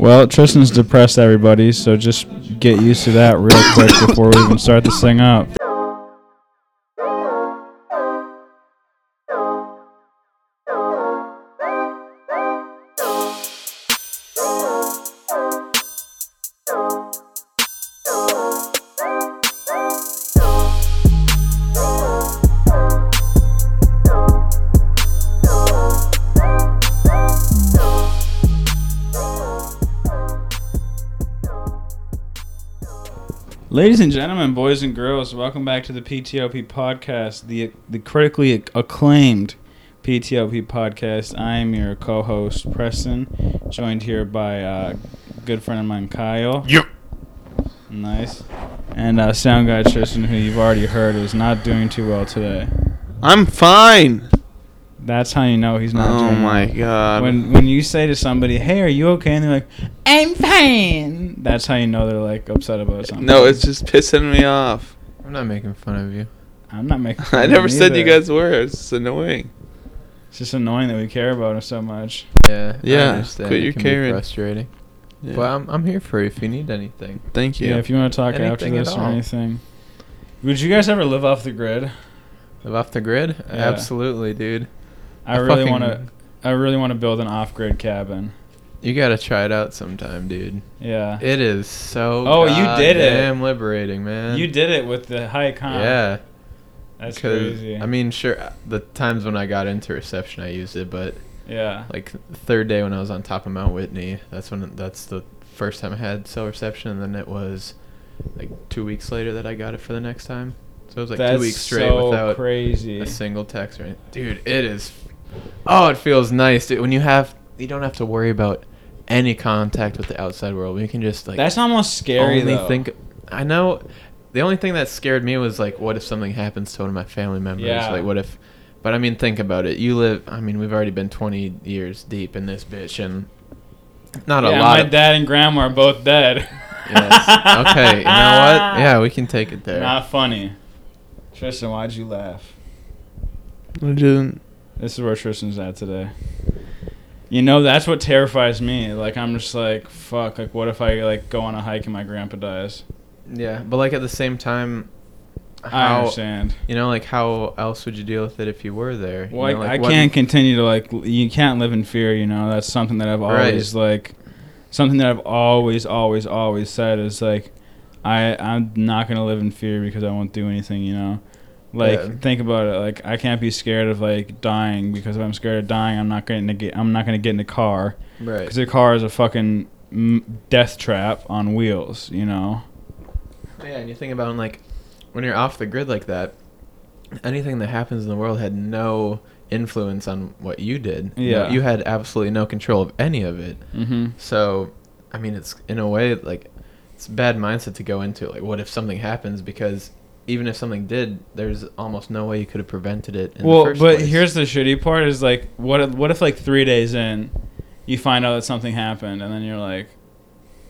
Well, Tristan's depressed, everybody, so just get used to that real quick before we even start this thing up. Ladies and gentlemen, boys and girls, welcome back to the PTOP podcast, the the critically acclaimed PTOP podcast. I am your co-host Preston, joined here by uh, a good friend of mine, Kyle. Yep. Nice. And uh, sound guy Tristan, who you've already heard, is not doing too well today. I'm fine. That's how you know he's not Oh doing my god. When when you say to somebody, "Hey, are you okay?" and they're like, "I'm fine," that's how you know they're like upset about something. no, it's just pissing me off. I'm not making fun of you. I'm not making. fun I never them said you guys were. It's just annoying. It's just annoying that we care about it so much. Yeah. Yeah, understand. quit it your caring. Frustrating. Yeah. But I'm I'm here for you if you need anything. Thank you. Yeah, if you want to talk after Anything at this or anything. Would you guys ever live off the grid? Live off the grid? Yeah. Absolutely, dude. I, I really want to. I really want to build an off-grid cabin. You gotta try it out sometime, dude. Yeah. It is so. Oh, you did it. Damn liberating, man. you did it with the hike, huh? Yeah. That's crazy. I mean, sure. The times when I got into reception, I used it, but yeah. like third day when I was on top of Mount Whitney, that's when that's the first time I had cell reception, and then it was like two weeks later that I got it for the next time. So it was like That's two weeks straight so without crazy. a single text or anything. Dude, it is. Oh, it feels nice, dude. When you have, you don't have to worry about any contact with the outside world. You can just like That's almost scary only though. think. I know. The only thing that scared me was like, what if something happens to one of my family members? Yeah. Like, what if? But I mean, think about it. You live. I mean, we've already been 20 years deep in this bitch, and not yeah, a lot. my of, dad and grandma are both dead. Yes. Okay. You know what? Yeah, we can take it there. Not funny. Tristan, why'd you laugh? I didn't. This is where Tristan's at today. You know, that's what terrifies me. Like, I'm just like, fuck. Like, what if I like go on a hike and my grandpa dies? Yeah, but like at the same time, I understand. you know, like how else would you deal with it if you were there? You Well, know, I, like, I what- can't continue to like. You can't live in fear. You know, that's something that I've Right. always like. Something that I've always, always, always said is like, I I'm not gonna live in fear because I won't do anything. You know, like Yeah. think about it. Like I can't be scared of like dying because if I'm scared of dying, I'm not gonna get. I'm not gonna get in a car Right. because the car is a fucking death trap on wheels. You know. Yeah, and you think about like when you're off the grid like that, anything that happens in the world had no influence on what you did. You Yeah. you had absolutely no control of any of it. Mm-hmm. So, I mean, it's in a way like it's a bad mindset to go into. Like, what if something happens? Because even if something did, there's almost no way you could have prevented it. In well, the first but place. here's the shitty part: is like, what if, what if like three days in, you find out that something happened, and then you're like,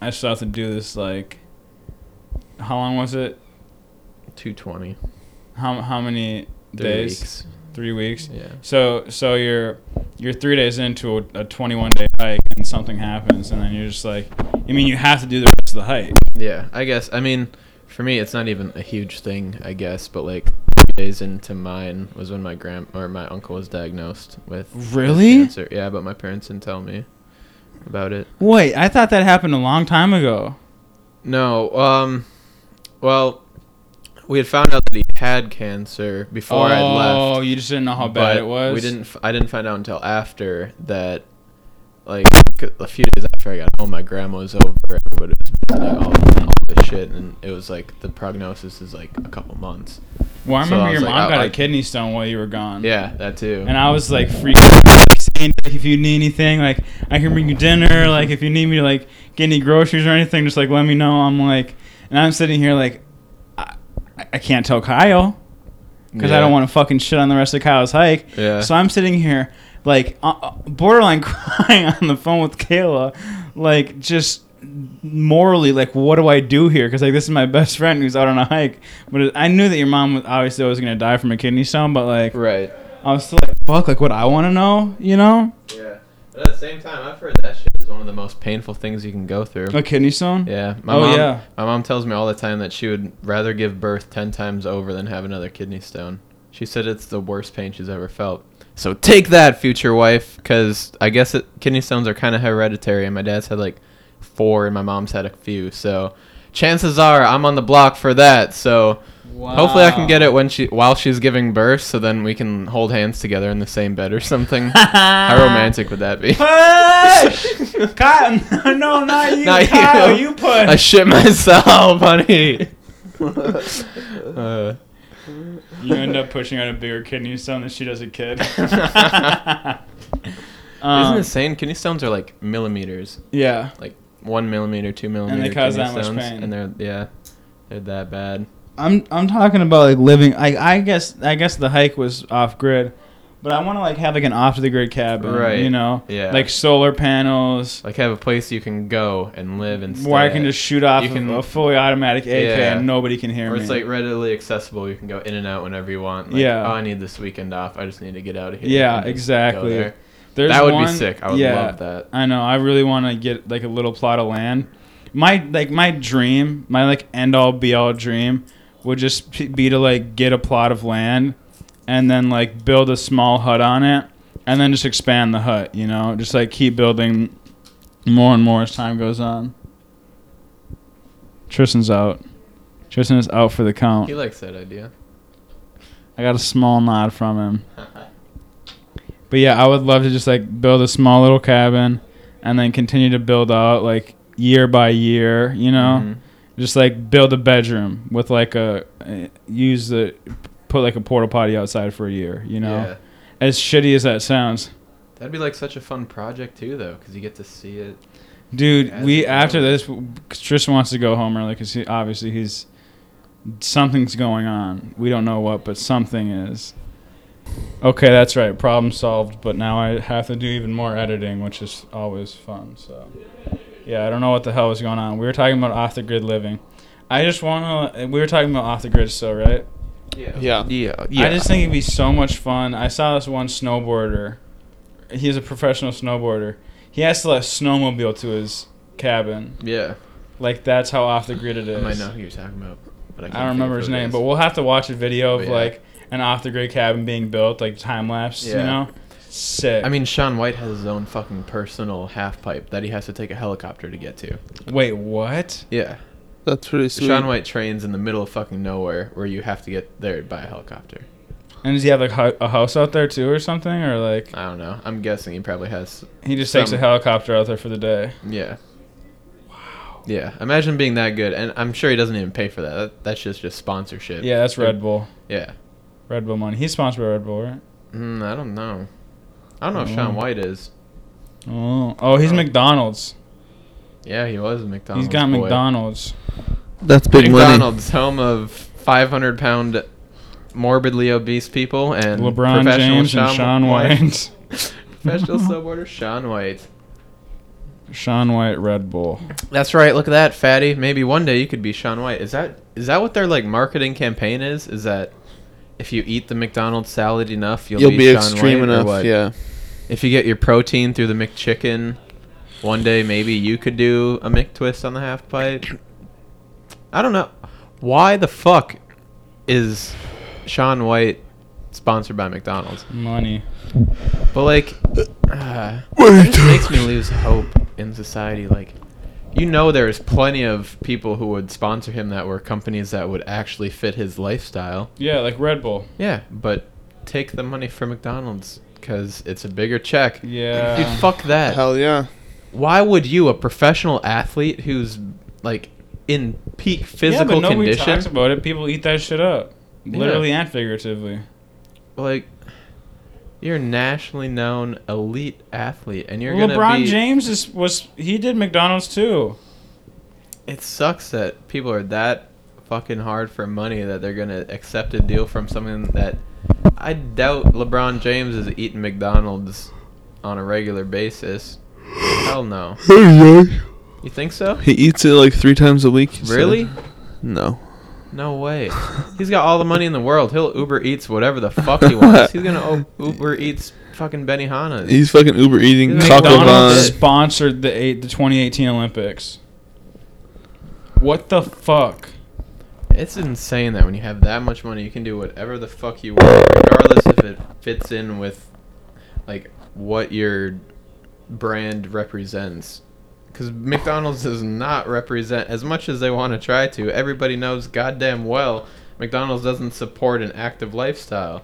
I still have to do this. Like, how long was it? 220 How how many three days? weeks. Three weeks. Yeah. So so you're you're three days into a, a 21 day hike, and something happens, and then you're just like, I mean, you have to do the rest of the hike. Yeah, I guess. I mean, for me, it's not even a huge thing, I guess. But like three days into mine was when my grand or my uncle was diagnosed with with Really? cancer. Yeah, but my parents didn't tell me about it. Wait, I thought that happened a long time ago. No. Um. Well, we had found out that he had cancer before I left. Oh, you just didn't know how bad but it was. We didn't. F- I didn't find out until after that. Like a few days after I got home, my grandma was over. Everybody was visiting all, all this shit, and it was like the prognosis is like a couple months. Well, I So remember I your like, mom I- got a I- kidney stone while you were gone. Yeah, that too. And I was like freaking like, saying like if you need anything, like I can bring you dinner. Like if you need me to like get any groceries or anything, just like let me know. I'm like, and I'm sitting here like, I, I can't tell Kyle because I don't want to fucking shit on the rest of Kyle's hike. Yeah. So I'm sitting here like uh, uh, borderline crying on the phone with Kayla, like just morally like what do I do here? Because like this is my best friend who's out on a hike. But it, I knew that your mom was obviously was gonna die from a kidney stone, but like Right. I was still like fuck, like what I want to know, you know? Yeah. But at the same time, I've heard that shit is one of the most painful things you can go through. A kidney stone? Yeah. My Oh, mom, yeah. My mom tells me all the time that she would rather give birth 10 times over than have another kidney stone. She said it's the worst pain she's ever felt. So take that, future wife, because I guess it, kidney stones are kind of hereditary, and my dad's had like four, and my mom's had a few. So chances are I'm on the block for that. So hopefully I can get it when she while she's giving birth, so then we can hold hands together in the same bed or something. How romantic would that be? Push! Kyle, no, not you. Not Kyle, you. you, push. I shit myself, honey. uh, you end up pushing out a bigger kidney stone than she does a kid. Isn't Um, it insane? Kidney stones are like millimeters, yeah. like one millimeter, two millimeter. And they cause that much stones, pain. And they're yeah, they're that bad. I'm I'm talking about like living. I I guess I guess the hike was off grid, but I want to like have like an off the grid cabin, Right. You know, Yeah. like solar panels Like have a place you can go and live and where I can just shoot off You a- can- a fully automatic AK Yeah. and nobody can hear Or me. it's like readily accessible. You can go in and out whenever you want. Like, Yeah. Oh, I need this weekend off. I just need to get out of here. Yeah, exactly. There. There's that would one- be sick. I would yeah, love that. I know. I really want to get like a little plot of land. My like my dream, my like end all be all dream would just be to like get a plot of land and then like build a small hut on it and then just expand the hut, you know? Just like keep building more and more as time goes on. Tristan's out. Tristan is out for the count. He likes that idea. I got a small nod from him. But yeah, I would love to just like build a small little cabin and then continue to build out like year by year, you know? Mhm. Just like build a bedroom with like a uh, use the put like a porta potty outside for a year, you know? Yeah. As shitty as that sounds. That'd be like such a fun project too, though, because you get to see it. Dude, we after this Tristan wants to go home early because he, obviously he's something's going on. We don't know what, but something is. Okay, that's right. Problem solved. But now I have to do even more editing, which is always fun. So, yeah, I don't know what the hell is going on. We were talking about off the grid living. I just want to. We were talking about off the grid still, right? Yeah. Yeah. Yeah. I just think it'd be so much fun. I saw this one snowboarder. He's a professional snowboarder. He has to let a snowmobile to his cabin. Yeah. Like that's how off the grid it is. I is. might know who you're talking about, but I, I can't don't remember his name, is. but we'll have to watch a video of yeah. like an off the grid cabin being built, like time lapse. You know, sick. I mean, Shaun White has his own fucking personal half pipe that he has to take a helicopter to get to. wait, what? Yeah. That's pretty sweet. Shaun White trains in the middle of fucking nowhere where you have to get there by a helicopter. And does he have like hu- a house out there too, or something, or like I don't know. I'm guessing he probably has. he just takes a helicopter out there for the day? Yeah. Wow. Yeah. Imagine being that good, and I'm sure he doesn't even pay for that. that that's just just sponsorship. Yeah, that's Red Bull. Yeah. Red Bull money. He's sponsored by Red Bull, right? Mm, I don't know. I don't know if Oh. Shaun White is. Oh, oh, he's Oh. McDonald's. Yeah, he was McDonald's. he's got boy. McDonald's. That's big money. McDonald's, home of 500 pound morbidly obese people and LeBron professional James and Shaun White. professional snowboarder Shaun White. Shaun White, Red Bull. That's right. Look at that, fatty. Maybe one day you could be Shaun White. Is that is that what their like marketing campaign is? Is that if you eat the McDonald's salad enough, you'll, You'll be Shaun extreme White, enough. Yeah. If you get your protein through the McChicken, one day maybe you could do a McTwist on the half pipe. I don't know. Why the fuck is Shaun White sponsored by McDonald's? Money. But like, uh, it makes me lose hope in society. Like, you know, there's plenty of people who would sponsor him that were companies that would actually fit his lifestyle. Yeah, like Red Bull. Yeah, but take the money from McDonald's because it's a bigger check. Yeah. Dude, fuck that. Hell yeah. Why would you, a professional athlete who's like in peak yeah, physical but nobody condition, talks about it. People eat that shit up, Yeah. literally and figuratively. like you're a nationally known elite athlete, and you're Well, gonna LeBron be. James is was he did McDonald's too. It sucks that people are that fucking hard for money that they're gonna accept a deal from someone that I doubt LeBron James is eating McDonald's on a regular basis. Hell no. You think so? He eats it like three times a week. he said. Really? No. No way. He's got all the money in the world. He'll Uber Eats whatever the fuck he wants. He's gonna o- Uber Eats fucking Benihana. He's fucking Uber eating He's Taco McDonald's sponsored the eight, the 2018 Olympics. What the fuck? It's insane that when you have that much money, you can do whatever the fuck you want, regardless if it fits in with like what your brand represents. Because McDonald's does not represent as much as they want to try to. Everybody knows goddamn well McDonald's doesn't support an active lifestyle.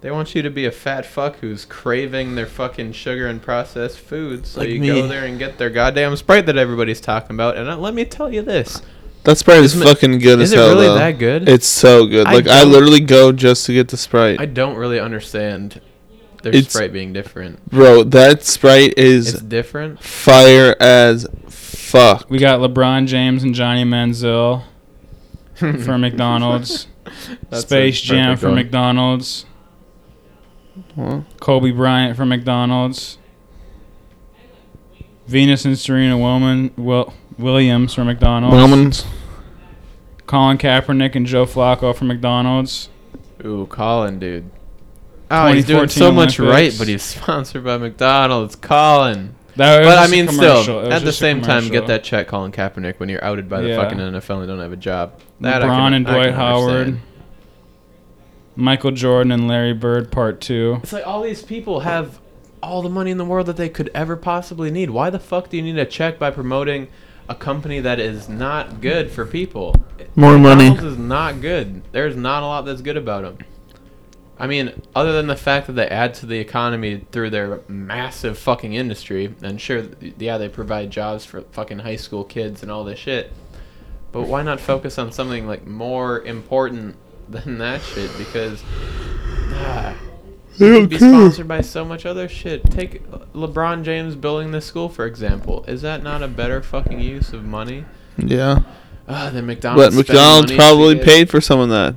They want you to be a fat fuck who's craving their fucking sugar and processed foods. So Like you me. go there and get their goddamn Sprite that everybody's talking about. And uh, let me tell you this. That Sprite is Isn't it- fucking good Is as it hell. really though. that good? It's so good. I Like I, don't- literally go just to get the Sprite. I don't really understand their It's- Sprite being different. Bro, that Sprite is It's different. fire as fuck. We got LeBron James and Johnny Manziel for McDonald's. That's Space Jam for one. McDonald's. Well, Kobe Bryant for McDonald's. Venus and Serena Wilman, Will, Williams for McDonald's. Wellman's. Colin Kaepernick and Joe Flacco for McDonald's. Ooh, Colin, dude. Oh, he's doing 2014 so much right, but he's sponsored by McDonald's. Colin. That was But I mean, still, at the same time, get that check, Colin Kaepernick, when you're outed by the Yeah. fucking NFL and don't have a job. That I LeBron can- and I can Dwight Howard. understand. Michael Jordan and Larry Bird, part two. It's like all these people have all the money in the world that they could ever possibly need. Why the fuck do you need a check by promoting a company that is not good for people? More money. McDonald's is not good. There's not a lot that's good about them. I mean, other than the fact that they add to the economy through their massive fucking industry, and sure, yeah, they provide jobs for fucking high school kids and all this shit. But why not focus on something like more important than that shit? Because ah, They could be sponsored by so much other shit. Take LeBron James building this school, for example. Is that not a better fucking use of money? Yeah. Ah, than McDonald's. But McDonald's probably paid for some of that.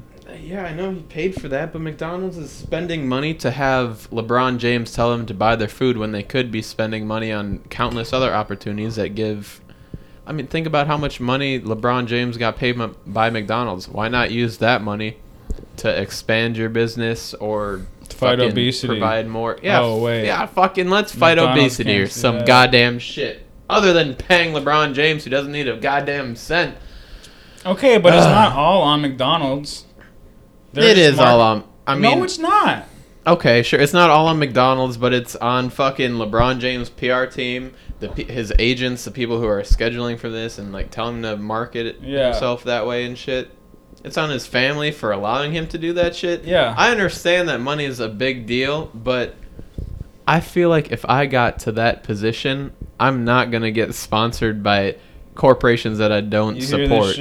Yeah, I know he paid for that, but McDonald's is spending money to have LeBron James tell them to buy their food when they could be spending money on countless other opportunities that give. I mean, think about how much money LeBron James got paid m- by McDonald's. Why not use that money to expand your business or fight obesity. Provide more. Yeah. Oh, wait. Yeah, fucking let's fight McDonald's obesity or some that. goddamn shit. Other than paying LeBron James, who doesn't need a goddamn cent. Okay, but it's not all on McDonald's. They're it just all on. I mean, no, it's not. Okay, sure. It's not all on McDonald's, but it's on fucking LeBron James' PR team, the his agents, the people who are scheduling for this, and like telling him to market Yeah. himself that way and shit. It's on his family for allowing him to do that shit. Yeah. I understand that money is a big deal, but I feel like if I got to that position, I'm not gonna get sponsored by corporations that I don't You support.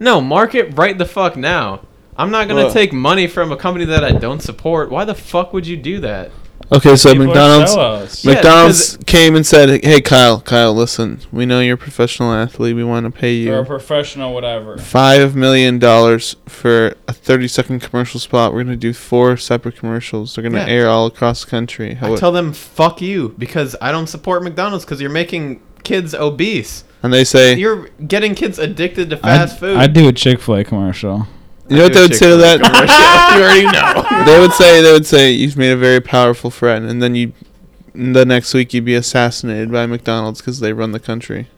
No, market right the fuck now. I'm not gonna Look. take money from a company that I don't support. Why the fuck would you do that? Okay, so People are McDonald's sellouts. Yeah, McDonald's came and said, "Hey, Kyle, Kyle, listen. We know you're a professional athlete. We want to pay Or a you professional, whatever. five million dollars for a 30 second commercial spot. We're gonna do four separate commercials. They're gonna Yeah. air all across the country. How I tell them fuck you because I don't support McDonald's because you're making kids obese. and they say, You're getting kids addicted to fast I'd, food. I'd do a Chick Fil A commercial. You know what they would say to that? you already know. they would say, they would say, you've made a very powerful threat, and then you, the next week you'd be assassinated by McDonald's because they run the country.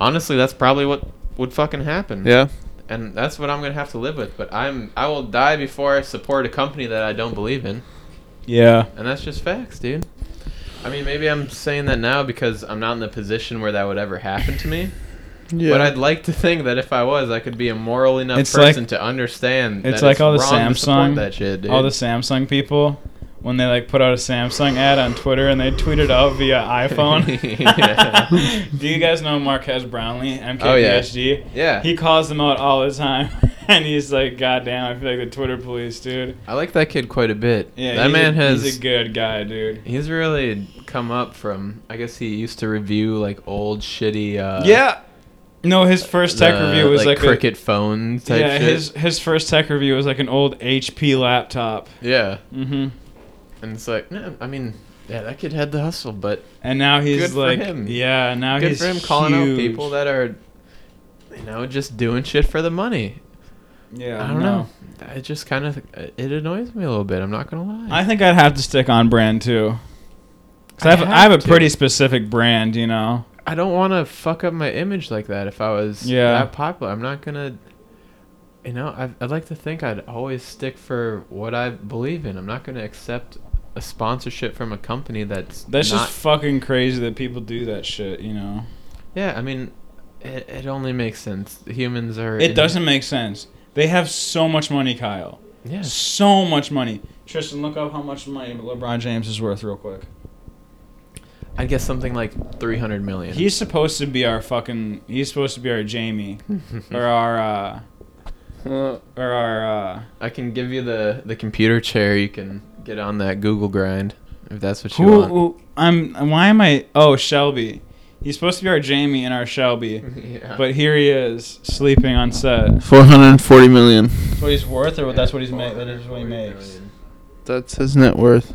Honestly, that's probably what would fucking happen. Yeah. And that's what I'm gonna have to live with. But I'm I will die before I support a company that I don't believe in. Yeah. And that's just facts, dude. I mean, maybe I'm saying that now because I'm not in the position where that would ever happen to me. Yeah. But I'd like to think that if I was, I could be a moral enough It's like- person to understand. it's that like all the wrong to support Samsung- that shit, dude. All the Samsung people, when they like put out a Samsung ad on Twitter and they tweet it out via iPhone. Do you guys know Marques Brownlee, Oh, yeah. MKBHD? yeah, He calls them out all the time. And he's like, God damn, I feel like the Twitter police, dude. I like that kid quite a bit. Yeah, that man a, has. He's a good guy, dude. He's really come up from. I guess he used to review like old shitty. Uh, yeah. No, his first tech the, review was like, a- cricket phone type yeah, shit. his his first tech review was like an old HP laptop. yeah, Mm-hmm. and it's like, nah, I mean, yeah, that kid had the hustle, but And now he's Good for like, him. yeah, now good he's for him calling out people that are, you know, just doing shit for the money. Yeah, I don't know. It just kind of it annoys me a little bit. I'm not gonna lie. I think I'd have to stick on brand too. 'Cause I, I have, I have a pretty specific brand, you know. I don't want to fuck up my image like that. If I was Yeah. that popular, I'm not gonna. You know, I, I'd like to think I'd always stick for what I believe in. I'm not gonna accept a sponsorship from a company that's That's not. just fucking crazy that people do that shit, you know. yeah, I mean, it, it only makes sense. Humans are. It doesn't make sense. They have so much money, Kyle. Yeah. So much money. Tristan, look up how much money LeBron James is worth real quick. I guess something like 300 million. He's supposed to be our fucking. He's supposed to be our Jamie, or our, uh, or our. uh... I can give you the the computer chair. You can get on that Google grind if that's what you Who, want. who? I'm. Why am I? Oh, Shelby. He's supposed to be our Jamie and our Shelby, yeah. but here he is sleeping on set. 440 million. That's what he's worth, or that's what he's made. That is what he makes. That's his net worth.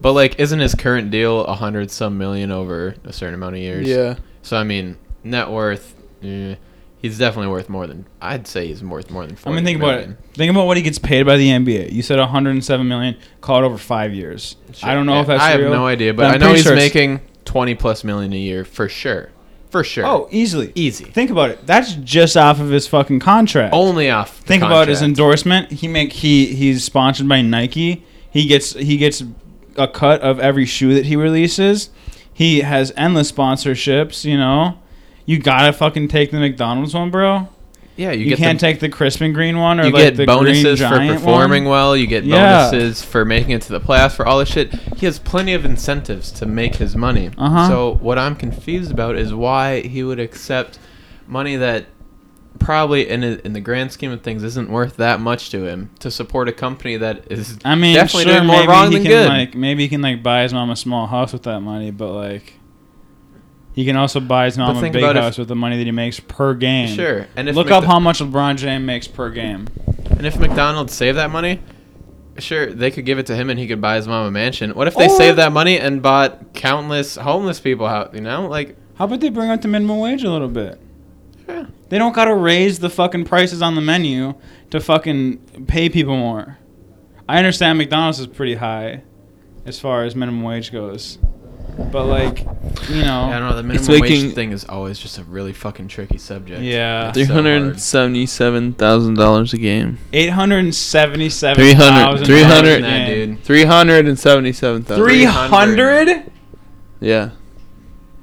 But like, isn't his current deal a hundred some million over a certain amount of years? Yeah. So I mean, net worth, eh, he's definitely worth more than I'd say he's worth more than. I 40 mean, think about million. it. Think about what he gets paid by the NBA. You said 107 million. Call it over five years. I don't know Yeah, if that's I have real, no idea, but, but I'm I know pretty he's sure it's- making twenty plus million a year for sure, for sure. Oh, easily. easy. Think about it. That's just off of his fucking contract. Only off. the Think about his contract. endorsement. He make he he's sponsored by Nike. He gets he gets a cut of every shoe that he releases. He has endless sponsorships. You know, you gotta fucking take the McDonald's one, bro. Yeah, you, You, get can't the, take the Crispin Green one or You like get the bonuses for performing one. well. You get Yeah. bonuses for making it to the playoffs for all this shit. He has plenty of incentives to make his money. Uh-huh. So what I'm confused about is why he would accept money that probably in in the grand scheme of things isn't worth that much to him to support a company that is I mean, definitely sure, doing more maybe wrong he than can good. like maybe he can like buy his mom a small house with that money, but like he can also buy his mom a big about if- house with the money that he makes per game. Sure, and if Look up how much LeBron James makes per game. And if McDonald's saved that money, sure, they could give it to him and he could buy his mom a mansion. What if they Or- saved that money and bought countless homeless people out, you know? Like, How about they bring up the minimum wage a little bit? Yeah. They don't gotta raise the fucking prices on the menu to fucking pay people more. I understand McDonald's is pretty high as far as minimum wage goes, but like, you know, I don't know, the minimum making- wage thing is always just a really fucking tricky subject. yeah, It's so $377,000 a game. eight hundred and seventy-seven 300 thousand. 300 That, dude. 377,000. Three hundred. Yeah.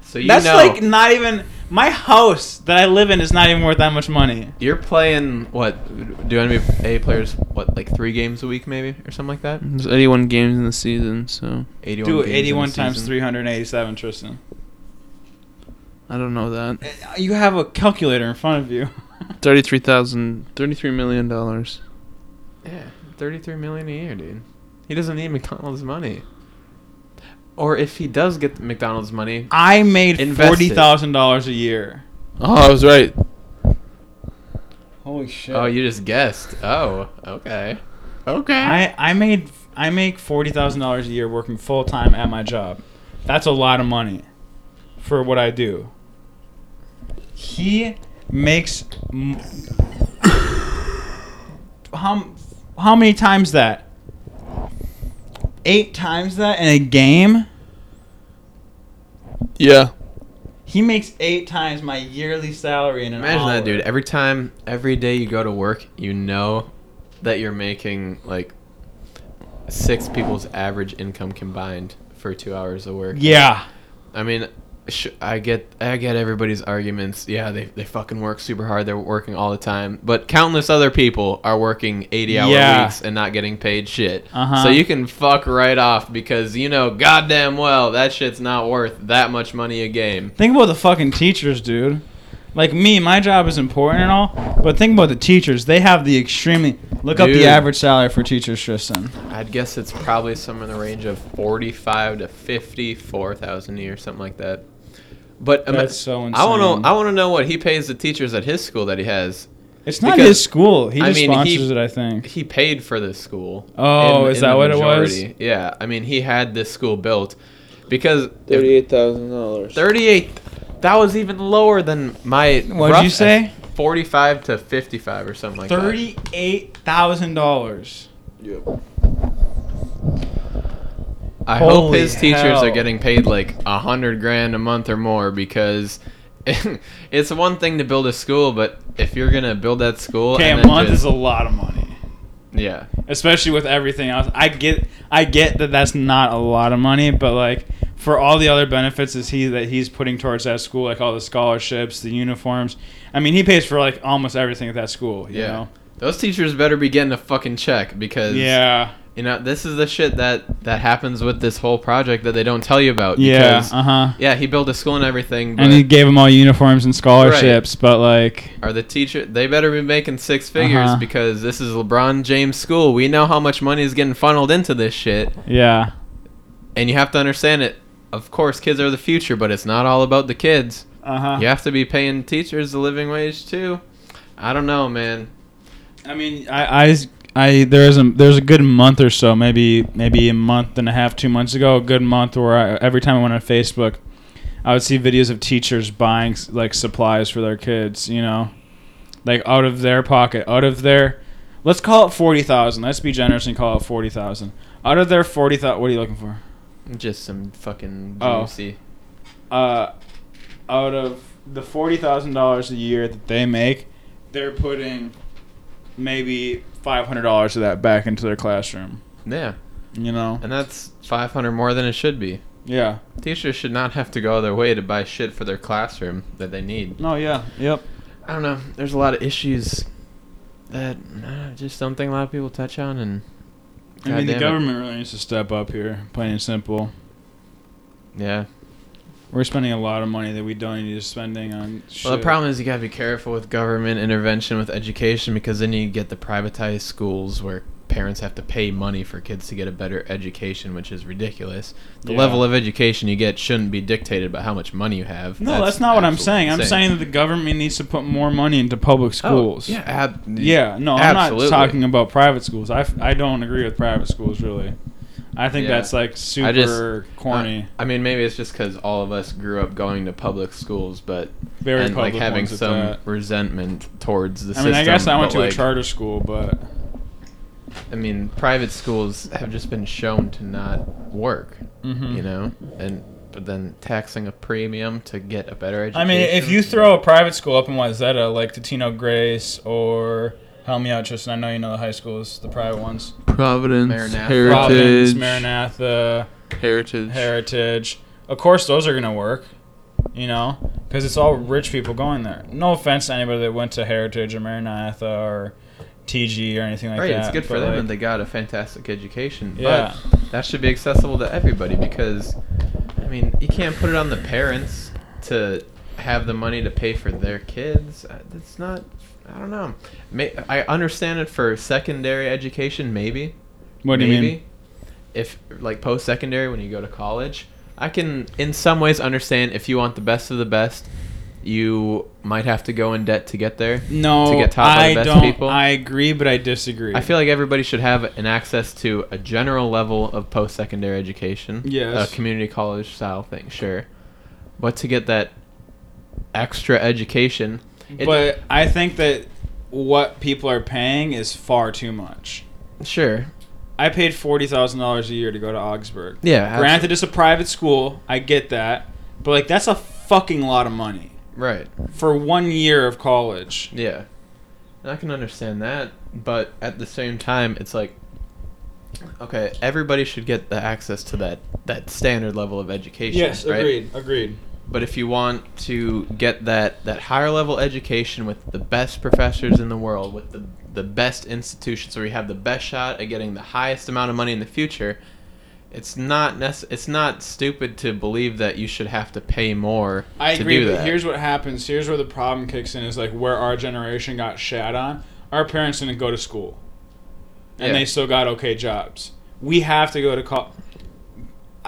So you That's know, like not even my house that I live in is not even worth that much money. you're playing, what, do NBA players, what, like three games a week maybe? Or something like that? There's 81 games in the season, so 81 Do games in a eighty-one times season. three hundred eighty-seven, Tristan. I don't know that. Eh, uh, you have a calculator in front of you. 33,000 33 million dollars. Yeah, 33 million a year, dude. He doesn't need McDonald's money. Or if he does get the McDonald's money, I made Invest forty thousand dollars a year. Oh, I was right. Holy shit! oh, you just guessed. Oh, okay. Okay. I I made I make forty thousand dollars a year working full time at my job. That's a lot of money for what I do. He makes m- how how many times that? Eight times that in a game. Yeah. He makes eight times my yearly salary in an Imagine that, dude. Every time, every day you go to work, you know that you're making like six people's average income combined for two hours of work. Yeah. I mean, sh- I get, I get everybody's arguments. Yeah, they, they fucking work super hard. They're working all the time, but countless other people are working eighty-hour Yeah. weeks and not getting paid shit. Uh-huh. So you can fuck right off because you know goddamn well that shit's not worth that much money a game. Think about the fucking teachers, dude. Like me, my job is important and all, but think about the teachers. They have the extremely look up the average salary for teachers, Tristan. I'd guess it's probably somewhere in the range of forty-five to fifty-four thousand a year, something like that. But um, That's so I want insane. to. I want to know what he pays the teachers at his school that he has. It's not Because- his school. He I just mean, he- sponsors it, I think. He paid for this school. Oh, is the that what it was? Yeah, I mean, he had this school built because $38,000. thirty-eight. That was even lower than my. What'd you say? forty-five to fifty-five or something like that. Thirty-eight thousand dollars. I hope Holy his teachers hell. are getting paid like a hundred grand a month or more because it's one thing to build a school, but if you're gonna build that school, Okay, and a month just- is a lot of money, yeah, especially with everything else. I get, I get that that's not a lot of money, but like for all the other benefits is he that he's putting towards that school, like all the scholarships, the uniforms. I mean, he pays for like almost everything at that school. You yeah. know? Those teachers better be getting a fucking check because Yeah. You know this is the shit that that happens with this whole project that they don't tell you about. Yeah. because, Uh huh. yeah, he built a school and everything, but And he gave them all uniforms and scholarships, right. but like, are the teacher they better be making six figures Uh-huh. because this is LeBron James school. We know how much money is getting funneled into this shit. yeah. And you have to understand it. Of course, kids are the future, but it's not all about the kids. Uh huh. You have to be paying teachers a living wage too. I don't know, man. I mean, I, I, I there's a there's a good month or so, maybe maybe a month and a half, two months ago, a good month where I, every time I went on Facebook, I would see videos of teachers buying like supplies for their kids. You know, like out of their pocket, out of their, let's call it forty thousand. Let's be generous and call it forty thousand. Out of their forty thousand, what are you looking for? Just some fucking Oh. juicy. uh, out of the forty thousand dollars a year that they make, they're putting maybe five hundred dollars of that back into their classroom. Yeah, You know? and that's 500 more than it should be. Yeah. Teachers should not have to go their way to buy shit for their classroom that they need. No. Yeah. Yep. I don't know. There's a lot of issues that uh, just don't think a lot of people touch on, and I mean, the goddamn it. government really needs to step up here, plain and simple. Yeah. We're spending a lot of money that we don't need to spending on. Shit. Well, the problem is you gotta be careful with government intervention with education because then you get the privatized schools where parents have to pay money for kids to get a better education, which is ridiculous. The Yeah. level of education you get shouldn't be dictated by how much money you have. No, that's, not what I'm absolutely saying. I'm saying that the government needs to put more money into public Oh, schools. yeah, ab- Yeah, no, I'm not talking about private schools. I, f- I don't agree with private schools really. I think Yeah. that's like super I just- corny. I mean, maybe it's just because all of us grew up going to public schools, but Very and like having some resentment towards the I system. mean, I guess I went to like, a charter school, but I mean, private schools have just been shown to not work. Mhm. You know, and but then taxing a premium to get a better education. I mean, if you throw a private school up in Wayzata, like Totino Grace or help me out, Tristan. I know you know the high schools, the private ones. Providence, Maranatha. Providence, Heritage, Maranatha, Heritage. Heritage. Of course, those are gonna work. You know, because it's all rich people going there. No offense to anybody that went to Heritage or Maranatha or TG or anything like right, that. Right, it's good for them, like, and they got a fantastic education. Yeah. But that should be accessible to everybody because, I mean, you can't put it on the parents to have the money to pay for their kids. Uh, That's not. I don't know. May, I understand it for secondary education, maybe. What do you mean? If like post secondary when you go to college, I can in some ways understand if you want the best of the best, you might have to go in debt to get there. No, to get by I the best don't. people. I agree, but I disagree. I feel like everybody should have an access to a general level of post secondary education. Yes. A community college style thing, sure. But to get that extra education, it- but I think that what people are paying is far too much. sure. I paid forty thousand dollars a year to go to Augsburg. Yeah. Granted, it's a private school. I get that, but like that's a fucking lot of money Right. for one year of college. Yeah. And I can understand that, but at the same time, it's like, okay, everybody should get the access to that that standard level of education. Yes, right? agreed, agreed. But if you want to get that, that higher level education with the best professors in the world, with the, the best institutions where you have the best shot at getting the highest amount of money in the future, it's not nece- it's not stupid to believe that you should have to pay more I to agree, but that. here's what happens. Here's where the problem kicks in: is like where our generation got shat on. Our parents didn't go to school, and Yeah. they still got okay jobs. We have to go to college.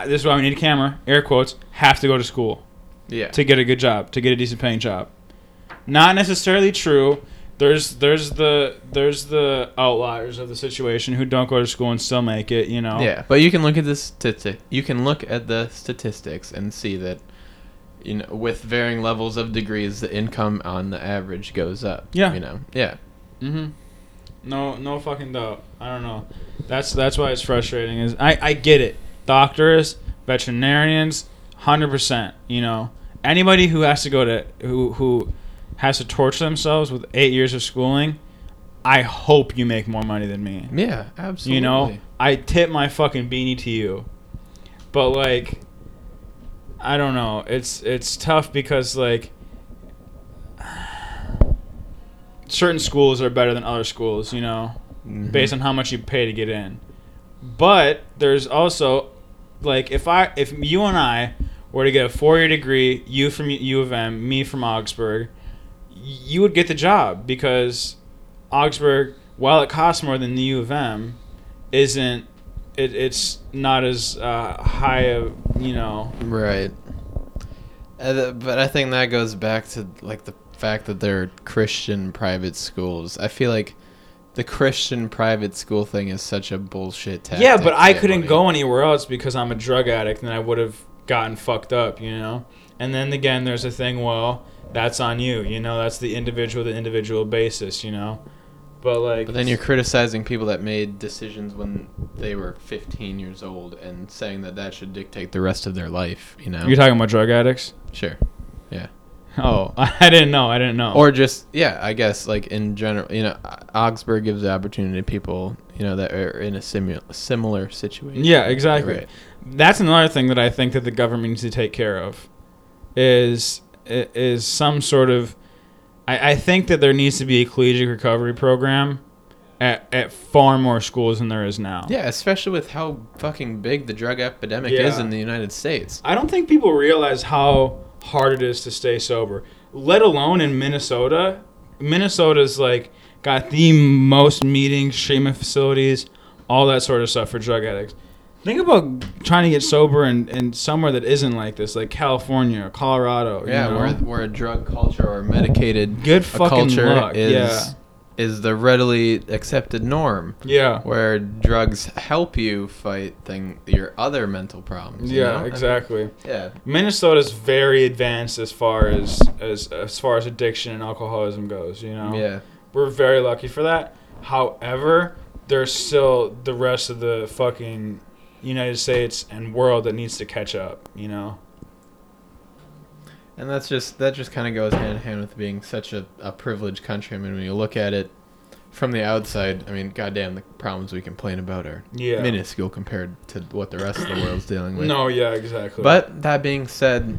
This is why we need a camera. Air quotes. Have to go to school yeah. to get a good job, to get a decent paying job. Not necessarily true. There's there's the there's the outliers of the situation who don't go to school and still make it. You know. Yeah, but you can look at the statistic. You can look at the statistics and see that you know, with varying levels of degrees, the income on the average goes up. Yeah. You know. Yeah. Mm-hmm. No, no fucking doubt. I don't know. That's that's why it's frustrating. Is I I get it. Doctors, veterinarians, hundred percent. You know, anybody who has to go to who who has to torture themselves with eight years of schooling. I hope you make more money than me. Yeah. Absolutely. You know, I tip my fucking beanie to you. But like I don't know. It's it's tough because like certain schools are better than other schools, you know, Mhm. based on how much you pay to get in. But there's also like if I if you and I were to get a four-year degree, you from U of M, me from Augsburg, you would get the job because Augsburg, while it costs more than the U of M, isn't it, it's not as uh, high of you know Right. Uh, but I think that goes back to like the fact that they're Christian private schools. I feel like the Christian private school thing is such a bullshit tactic. yeah but i couldn't money. go anywhere else because i'm a drug addict and i would have gotten fucked up you know and then again there's a thing well that's on you you know that's the individual to individual basis you know but like But then you're criticizing people that made decisions when they were 15 years old and saying that that should dictate the rest of their life. You know. you're talking about drug addicts sure. oh i didn't know i didn't know Or just yeah, I guess like in general, you know, Augsburg gives the opportunity to people, you know, that are in a simu- similar situation. yeah exactly Right. that's another thing that I think that the government needs to take care of is is some sort of I, I think that there needs to be a collegiate recovery program at, at far more schools than there is now. Yeah, especially with how fucking big the drug epidemic is in the United States. I don't think people realize how hard it is to stay sober, let alone in Minnesota. Minnesota's like got the most meetings, treatment facilities, all that sort of stuff for drug addicts. Think about trying to get sober in, in somewhere that isn't like this, like California or Colorado. you Yeah, know? where where a drug culture or medicated good fucking culture luck. is yeah, is the readily accepted norm. yeah, Where drugs help you fight thing your other mental problems. you yeah, know? exactly. Yeah. Minnesota's very advanced as far as as as far as addiction and alcoholism goes. You know. Yeah. We're very lucky for that. However, there's still the rest of the fucking United States and world that needs to catch up, you know? And that's just that just kind of goes hand in hand with being such a, a privileged country. I mean, when you look at it from the outside, I mean, goddamn, the problems we complain about are Yeah. minuscule compared to what the rest of the world's dealing with. No, yeah, exactly. But that being said,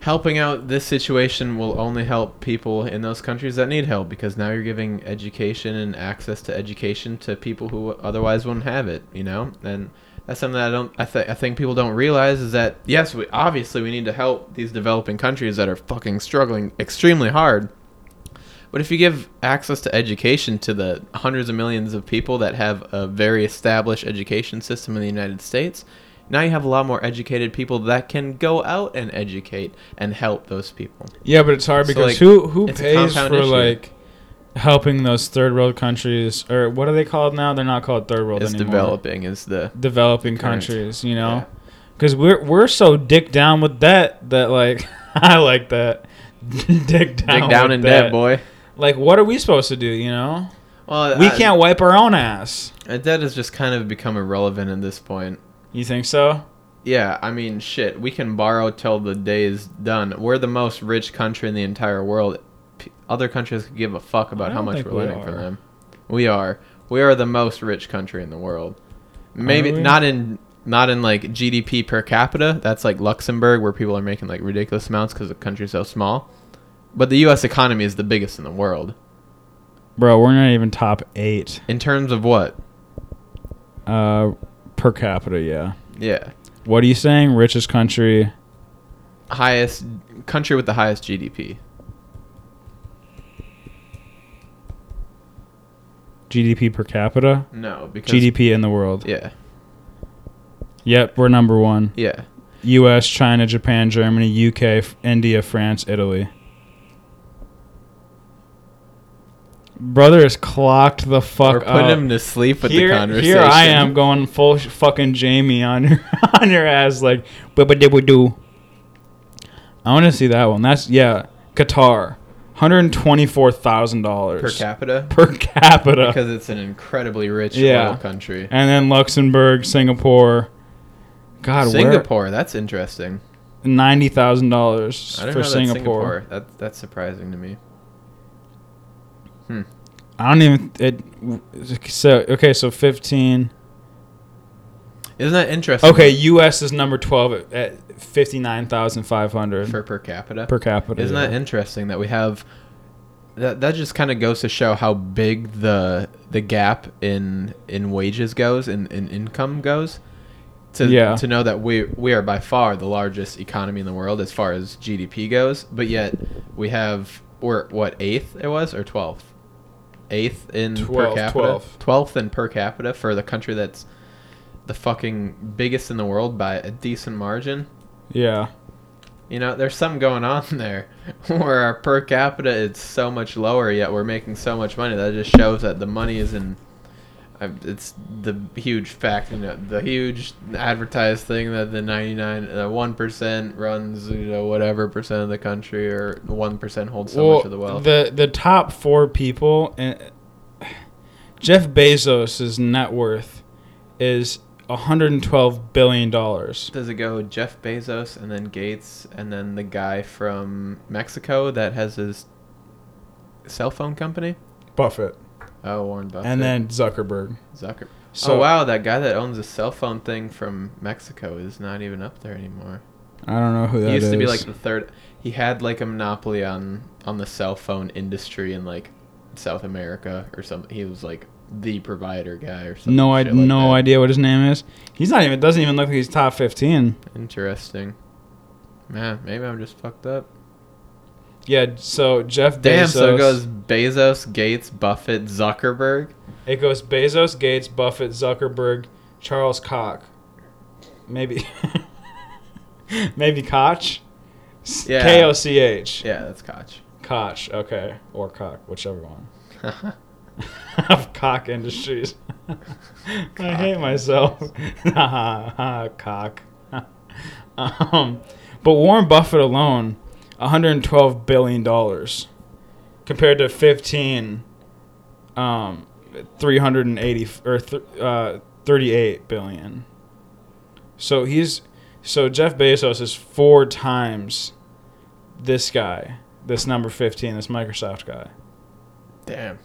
helping out this situation will only help people in those countries that need help because now you're giving education and access to education to people who otherwise wouldn't have it, you know? And that's something that I don't I think I think people don't realize is that yes, we obviously we need to help these developing countries that are fucking struggling extremely hard. But if you give access to education to the hundreds of millions of people that have a very established education system in the United States, now you have a lot more educated people that can go out and educate and help those people. yeah, but it's hard So, because like, who who pays for issue. like helping those third world countries or what are they called now? They're not called third world It's anymore. developing is the developing Current. countries, you know? Cuz we're we're so dick down with debt that like I like that. dick down. dig down in debt, boy. Like what are we supposed to do, you know? Well, We I- can't wipe our own ass. uh, Debt has just kind of become irrelevant at this point. You think so? Yeah, I mean, shit. We can borrow till the day is done. We're the most rich country in the entire world. P- other countries could give a fuck about how much we're we lending for are. them. We are. We are the most rich country in the world. Maybe not in not in like GDP per capita. That's like Luxembourg, where people are making like ridiculous amounts because the country's so small. But the U.S. economy is the biggest in the world Bro, we're not even top 8 in terms of what? uh per capita, yeah. Yeah, What are you saying? Richest country? highest country with the highest GDP. GDP per capita? No, because GDP in the world. Yeah, Yep, we're number 1. yeah. US, China, Japan, Germany, UK, India, France, Italy. Brother is clocked the fuck We're putting up. him to sleep with here, the conversation. here I am going full sh- fucking Jamie on your on your ass like dibba dibba doo. I want to see that one. That's yeah, Qatar, hundred twenty-four thousand dollars per capita per capita, because it's an incredibly rich Yeah. oil country. and then Luxembourg, Singapore. God, Singapore, that's interesting. ninety thousand dollars for know Singapore. Singapore. That that's surprising to me. Hmm. I don't even it. So okay, so fifteen. Isn't that interesting? Okay, U.S. is number twelve at, at fifty-nine thousand five hundred for per capita. per capita. Isn't that interesting that we have that that just kind of goes to show how big the the gap in in wages goes and in, income goes to Yeah. to know that we we are by far the largest economy in the world as far as GDP goes but yet we have we're what eighth it was or 12th eighth in per capita 12th in per capita for the country that's the fucking biggest in the world by a decent margin Yeah. you know, there's something going on there where our per capita is so much lower, yet we're making so much money. That just shows that the money is in. uh, It's the huge fact, you know, the huge advertised thing that the 99, the 1% runs, you know, whatever percent of the country, or 1% holds so well, much of the wealth. the the top four people, and Jeff Bezos' net worth is 112 billion dollars. Does it go Jeff Bezos and then Gates and then the guy from Mexico that has his cell phone company? Buffett, Oh, Warren Buffett. and then Zuckerberg. Zucker. So oh wow, that guy that owns a cell phone thing from Mexico is not even up there anymore. I don't know who that is. he used to be like the third. He had like a monopoly on on the cell phone industry in like South America or something. He was like the provider guy or something. no, I like no that. idea what his name is. He's not even doesn't even look like he's top 15. Interesting. Man, maybe I'm just fucked up. Yeah, so Jeff Damn, Bezos. so it goes Bezos, Gates, Buffett, Zuckerberg. It goes Bezos, Gates, Buffett, Zuckerberg, Charles Koch. Maybe. Maybe Koch? Yeah. K O C H. Yeah, that's Koch. Koch, okay. Or Koch, whichever one. of Cock Industries. I hate myself. Cock. um, but Warren Buffett alone, 112 billion dollars, compared to 15, um, 380 f- or th- uh, 38 billion. So he's so Jeff Bezos is four times this guy, this number 15, this Microsoft guy. Damn.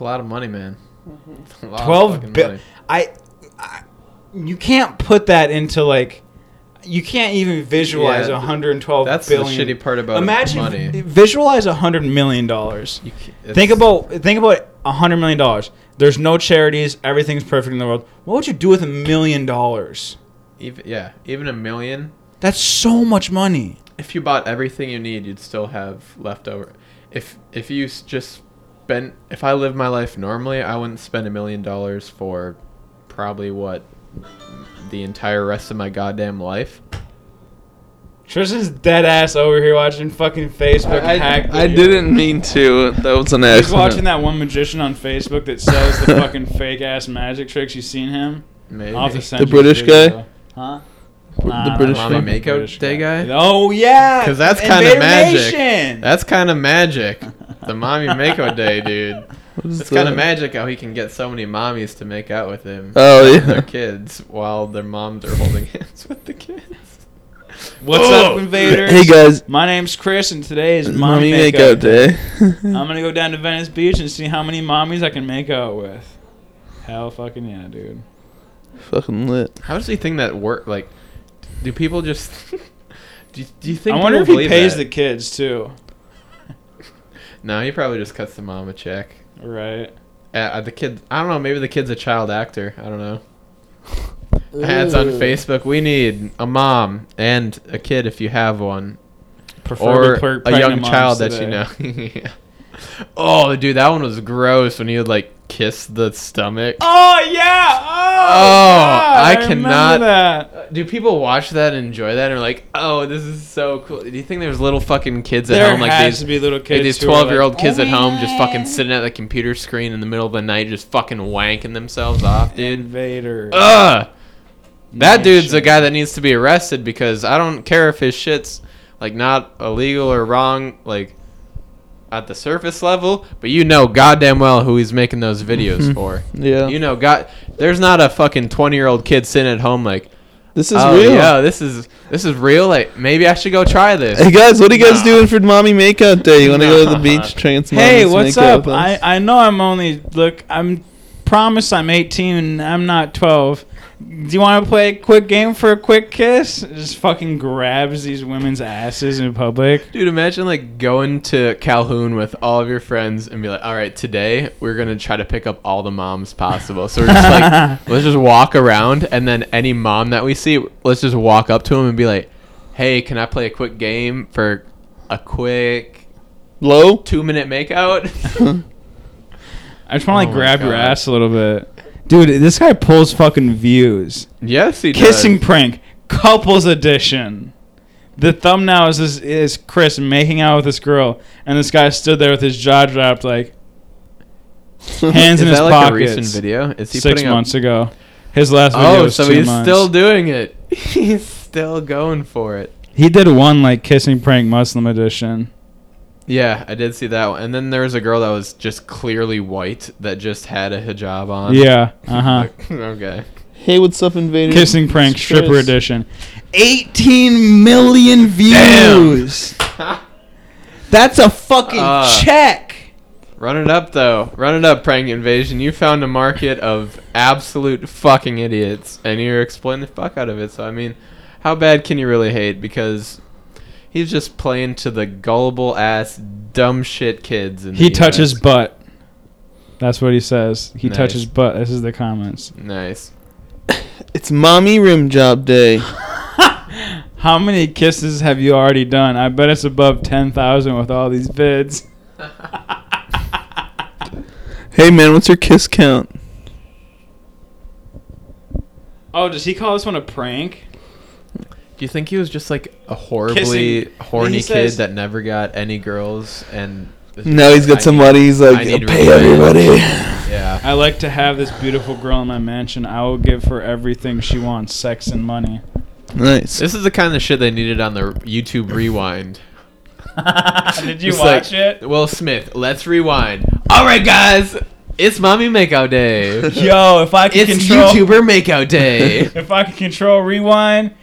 It's a lot of money, man. It's mm-hmm. a lot of 12 fucking bi- money. I, I you can't put that into like you can't even visualize Yeah, a 112 That's billion. the shitty part about Imagine money. visualize a 100 million dollars. You Think about think about a 100 million dollars. There's no charities, everything's perfect in the world. What would you do with a million dollars? even yeah, even a million. That's so much money. If you bought everything you need, you'd still have left over. If if you just spent, if I lived my life normally, I wouldn't spend a million dollars for probably what the entire rest of my goddamn life. Tristan's dead ass over here watching fucking Facebook I, hack. I videos. didn't mean to. That was an accident. He's watching that one magician on Facebook that sells the fucking fake ass magic tricks. You seen him? Maybe. I'll have to send you British video, guy? though. Huh? The Nah, British not guy? the British Day guy? Oh yeah, because that's kinda magic. Nation! That's kind of magic. The mommy Mako day, dude. What is It's kind of magic how he can get so many mommies to make out with him. Oh, and Their kids while their moms are holding hands with the kids. What's Oh! up, invaders? Hey guys, My name's Chris, and today is mommy mommy make makeout out day. I'm gonna go down to Venice Beach and see how many mommies I can make out with. Hell, fucking yeah, dude. Fucking lit. How does he think that work? Like, do people just? do, you, do you think? I wonder if he pays that? the kids too. No, he probably just cuts the mom a check. Right. Uh, the kid, I don't know. Maybe the kid's a child actor. I don't know. Ads on Facebook. We need a mom and a kid if you have one, Preferably or pre- a young moms child that today. you know. Yeah. Oh, dude, that one was gross when he would like kiss the stomach. Oh yeah! Oh, Oh, God, I remember cannot- That. Do people watch that and enjoy that and are like, oh, this is so cool? Do you think there's little fucking kids at There home like has these? to be little Like kids. these twelve year old like, kids "Oh at home just fucking sitting at the computer screen in the middle of the night, just fucking wanking themselves off, dude. Invader. Ugh. That dude's Nation. a guy that needs to be arrested because I don't care if his shit's like not illegal or wrong, like at the surface level, but you know goddamn well who he's making those videos for. Yeah. You know, God, there's not a fucking 20 year old kid sitting at home like, this is oh real. yeah, this is this is real. Like maybe I should go try this. Hey guys, what are you guys Nah. doing for mommy makeout day? You want to go to the beach, try Hey, what's up? I. I know I'm only look. I'm promise I'm 18 and I'm not 12. Do you want to play a quick game for a quick kiss? Just fucking grabs these women's asses in public. Dude, imagine like going to Calhoun with all of your friends and be like, "All right, today we're gonna try to pick up all the moms possible." So we're just like, let's just walk around, and then any mom that we see, let's just walk up to them and be like, "Hey, can I play a quick game for a quick Low? two minute makeout?" I just want to like Oh my grab your ass a little bit. Dude, this guy pulls fucking views. yes, he does. Kissing does. prank, couples edition. The thumbnail is, is is Chris making out with this girl, and this guy stood there with his jaw dropped, like hands in his like pockets. a recent video? Is he six putting up- months ago. His last oh, video Oh, so he's months. still doing it. He's still going for it. He did one like kissing prank Muslim edition. Yeah, I did see that one. And then there was a girl that was just clearly white that just had a hijab on. Yeah, uh huh. Okay. hey, what's up, Invader? Kissing prank It's stripper edition. 18 million views. That's a fucking Uh, check. Run it up though. Run it up, prank invasion. You found a market of absolute fucking idiots, and you're exploiting the fuck out of it. So I mean, how bad can you really hate? Because he's just playing to the gullible ass dumb shit kids. In He the touches US. butt. That's what he says. He Nice. touches butt. This is the comments. Nice. It's mommy rim job day. How many kisses have you already done? I bet it's above 10,000 with all these vids. Hey man, what's your kiss count? Oh, does he call this one a prank? Do you think he was just like a horribly Kissing- horny he kid that never got any girls and? Now he's I got need- somebody. He's I like, need pay revenge." everybody. Yeah. I like to have this beautiful girl in my mansion. I will give her everything she wants sex and money. Nice. This is the kind of shit they needed on the YouTube Rewind. Did you Just watch like, it? Will Smith, let's rewind. All right, guys, it's mommy makeout day. Yo, if I could it's control. YouTuber makeout day. If I could control rewind,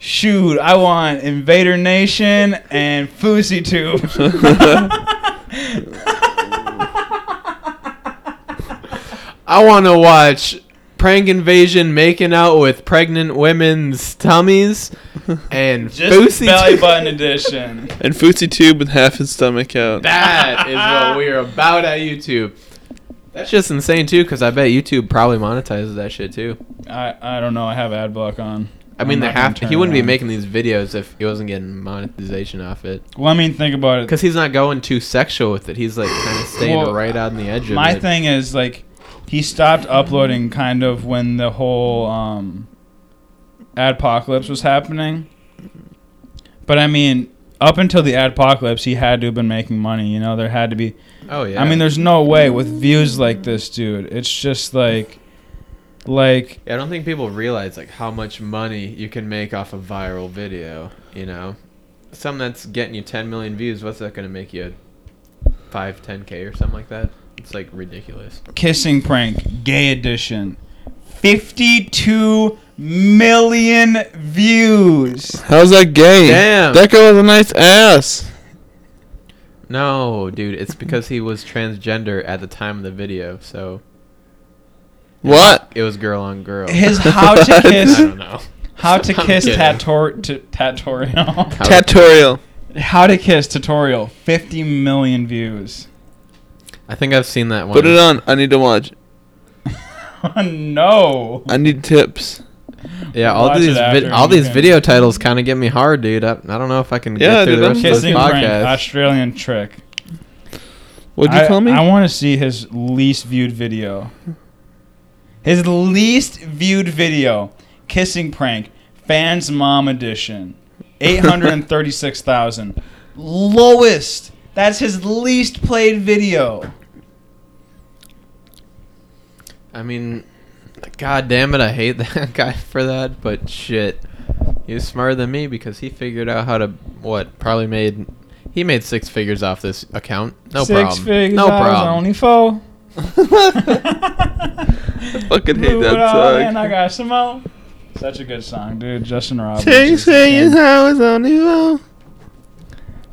shoot, I want Invader Nation and Fousey Tube. I want to watch Prank Invasion making out with pregnant women's tummies and Just Boosie belly Tube. button edition. and Footsie Tube with half his stomach out. That is what we're about at YouTube. That's just insane too, because I bet YouTube probably monetizes that shit too. I, I don't know. I have ad block on. I mean, they not gonna He wouldn't be making these videos if he wasn't getting monetization off it. Well, I mean, think about it. Because he's not going too sexual with it. He's like kind of staying Well, right on the edge of My it. thing is like he stopped uploading kind of when the whole um adpocalypse was happening. But I mean, up until the adpocalypse, he had to have been making money. You know, there had to be. oh yeah. I mean, there's no way with views like this, dude. It's just like, like Yeah, I don't think people realize like how much money you can make off a viral video. You know, something that's getting you 10 million views. What's that going to make you? Five, 10k or something like that. It's like ridiculous. kissing prank, gay edition, fifty-two million views. How's that gay? Damn. That girl has a nice ass. No, dude, it's because he was transgender at the time of the video. So What? it was girl on girl. His how to kiss I don't know. How to I'm kiss kidding. tator- t- tutorial. Tatorial. How to kiss tutorial. 50 million views. I think I've seen that one. Put it on. I need to watch. no. I need tips. Yeah, all Watch these it vid- all these can- video titles kind of get me hard, dude. I, I don't know if I can Yeah, get through dude, the I'm rest of this Kissing prank. podcast. Australian trick. What'd you I, call me? I want to see his least viewed video. His least viewed video. Kissing prank. Fans mom edition. 836,000. Lowest. That's his least played video. I mean, God damn it, I hate that guy for that, but shit. He was smarter than me because he figured out how to what probably made he made six figures off this account. No Six problem. figures, no I problem. only four. I fucking hate Move that all in, I song. got some more. Such a good song, dude. Justin Roberts. Say, is the say king. I was on you.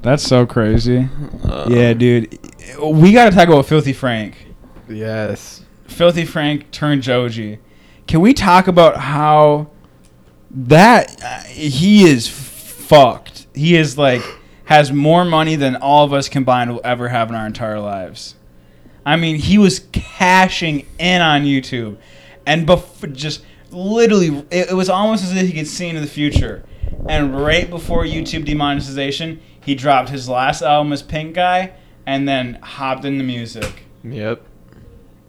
That's so crazy. Uh, yeah, dude. We got to talk about Filthy Frank. Yes. Filthy Frank turned Joji. Can we talk about how that uh, he is fucked? He is like has more money than all of us combined will ever have in our entire lives. I mean, he was cashing in on YouTube, and bef- just literally, it, it was almost as if he could see into the future. And right before YouTube demonetization, he dropped his last album as Pink Guy, and then hopped into music Yep.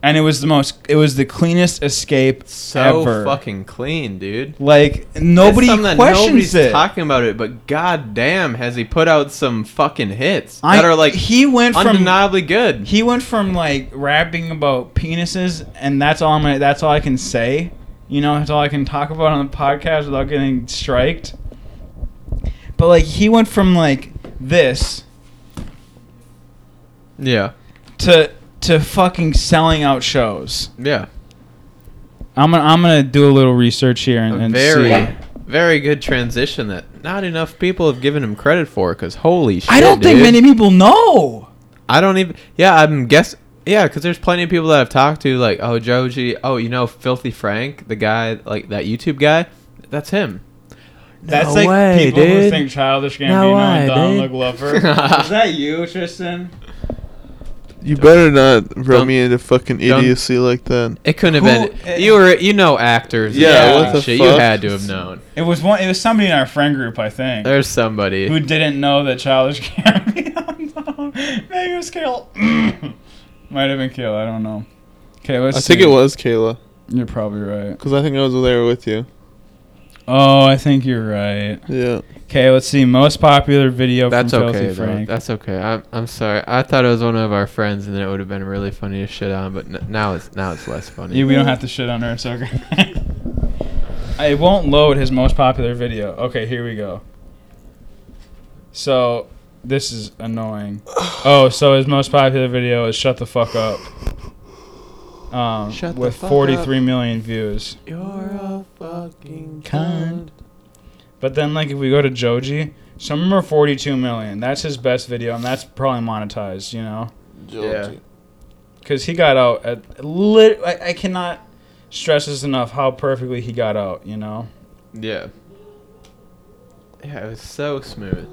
And it was the most it was the cleanest escape So ever fucking clean, dude. like nobody It's something that questions nobody's it talking about it, but god damn, has he put out some fucking hits I- that are like he went from undeniably good. he went from like rapping about penises and that's all I'm gonna, that's all I can say you know that's all I can talk about on the podcast without getting striked but like he went from like this Yeah. to to fucking selling out shows Yeah. I'm gonna I'm gonna do a little research here and, A and very, see. very good transition that not enough people have given him credit for. Cause holy shit, I don't think many people know. I don't even. Yeah, I'm guess. Yeah, because there's plenty of people that I've talked to, like, oh, Joji, oh, you know, Filthy Frank, the guy, like that YouTube guy. That's him. That's No like way, people who dude. think Childish Gambino No way, and Donald dude. Glover. Is that you, Tristan? You better not run Don't- me into fucking idiocy like that. It couldn't Who- have been. You were, you know, actors. and Yeah, shit. what the shit. fuck? You had to have known. It was one. It was somebody in our friend group, I think, There's somebody. who didn't know that Childish Gambino. Maybe it was Kale. Might have been Kale. I don't know. Okay, let's. I think see. it was Kayla. You're probably right. Because I think I was there with you. Oh, I think you're right. Yeah. Okay, let's see. Most popular video That's from okay, Filthy though. Frank. That's okay. I'm, I'm sorry. I thought it was one of our friends, and then it would have been really funny to shit on. But n- now it's now it's less funny. Yeah, we don't have to shit on her. It's okay. it won't load his most popular video. Okay, here we go. So, this is annoying. Oh, so his most popular video is "Shut the Fuck Up," um, Shut the with fuck 43 million views. You're a fucking Cunt. But then, like, if we go to Joji, some of them are 42 million. That's his best video, and that's probably monetized. You know. Yeah. because he got out at lit. I, I cannot stress this enough how perfectly he got out. You know, Yeah. Yeah, it was so smooth.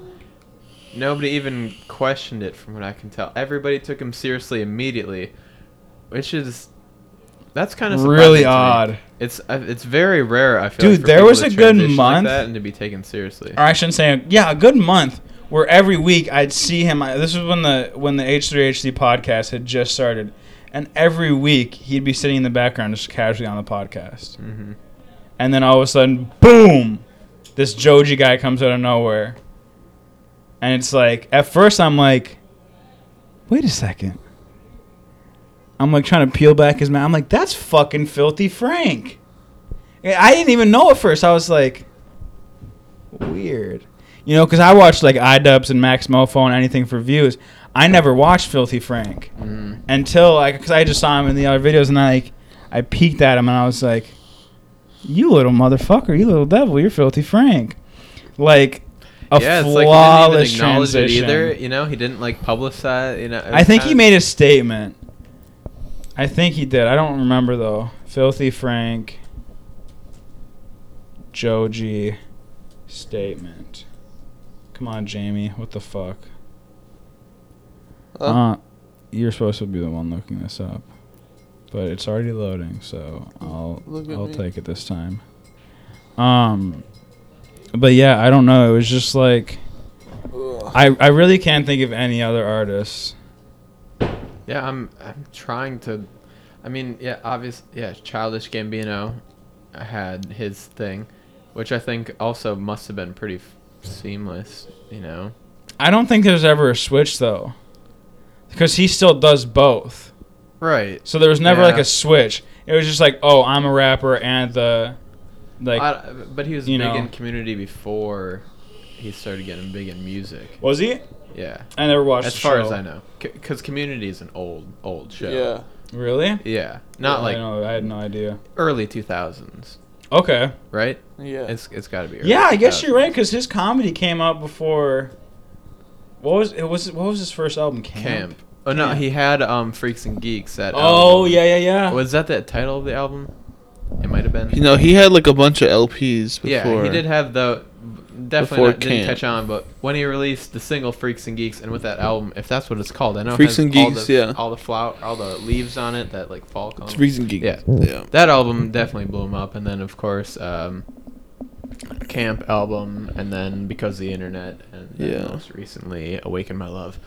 Nobody even questioned it, from what I can tell. Everybody took him seriously immediately, which is that's kind of really odd. It's uh, it's very rare. I feel. Dude, like, there was a good transition like month- that and to be taken seriously. Or I shouldn't say, yeah, a good month where every week I'd see him. I- This was when the when the H3HD podcast had just started, and every week he'd be sitting in the background just casually on the podcast, hmm and then all of a sudden, boom, this Joji guy comes out of nowhere, and it's like at first I'm like, wait a second. I'm like trying to peel back his mouth. I'm like, that's fucking filthy Frank. I didn't even know at first. I was like, weird. You know, because I watched like iDubbbz and Maxmoefoe and anything for views. I never watched Filthy Frank hmm until like because I just saw him in the other videos and I like I peeked at him and I was like, "You little motherfucker, you little devil, you're Filthy Frank." Like a yeah, it's like he flawless didn't even acknowledge it transition. either. You know, he didn't like publicize. You know, I think he kinda- made a statement. I think he did. I don't remember though. Filthy Frank, Joji, statement. Come on, Jamie. What the fuck? Huh? Uh, you're supposed to be the one looking this up, but it's already loading, so I'll I'll me. take it this time. Um, but yeah, I don't know. It was just like I I really can't think of any other artists. Yeah, I'm I'm trying to. I mean, yeah, obvious. Yeah, Childish Gambino had his thing, which I think also must have been pretty f- seamless. You know. I don't think there's ever a switch though, because he still does both. Right. So there was never Yeah. like a switch. It was just like, oh, I'm a rapper and the like I- but he was you big know. in community before he started getting big in music. was he? Yeah, I never watched as the far show. as I know, because Community is an old old show. Yeah. Really? yeah, not I like know, I had no idea. early two thousands, Okay. right? Yeah. It's it's got to be. Early Yeah, I guess 2000s. you're right because his comedy came out before. What was it? Was what was his first album? Camp. Camp. Oh no, he had um Freaks and Geeks. That. Oh album. yeah, yeah, yeah. Was that the title of the album? It might have been. You know, he had like a bunch of LPs before. Yeah, he did have the definitely not, didn't catch on, but when he released the single "Freaks and Geeks" and with that album, if that's what it's called, I know Freaks and all Geeks, the, yeah. all the flower, all the leaves on it that like fall. It's. Freaks and Geeks. Yeah. Yeah. That album definitely blew him up, and then of course, um, Camp album, and then because of the internet, and Yeah. most recently, Awaken My Love.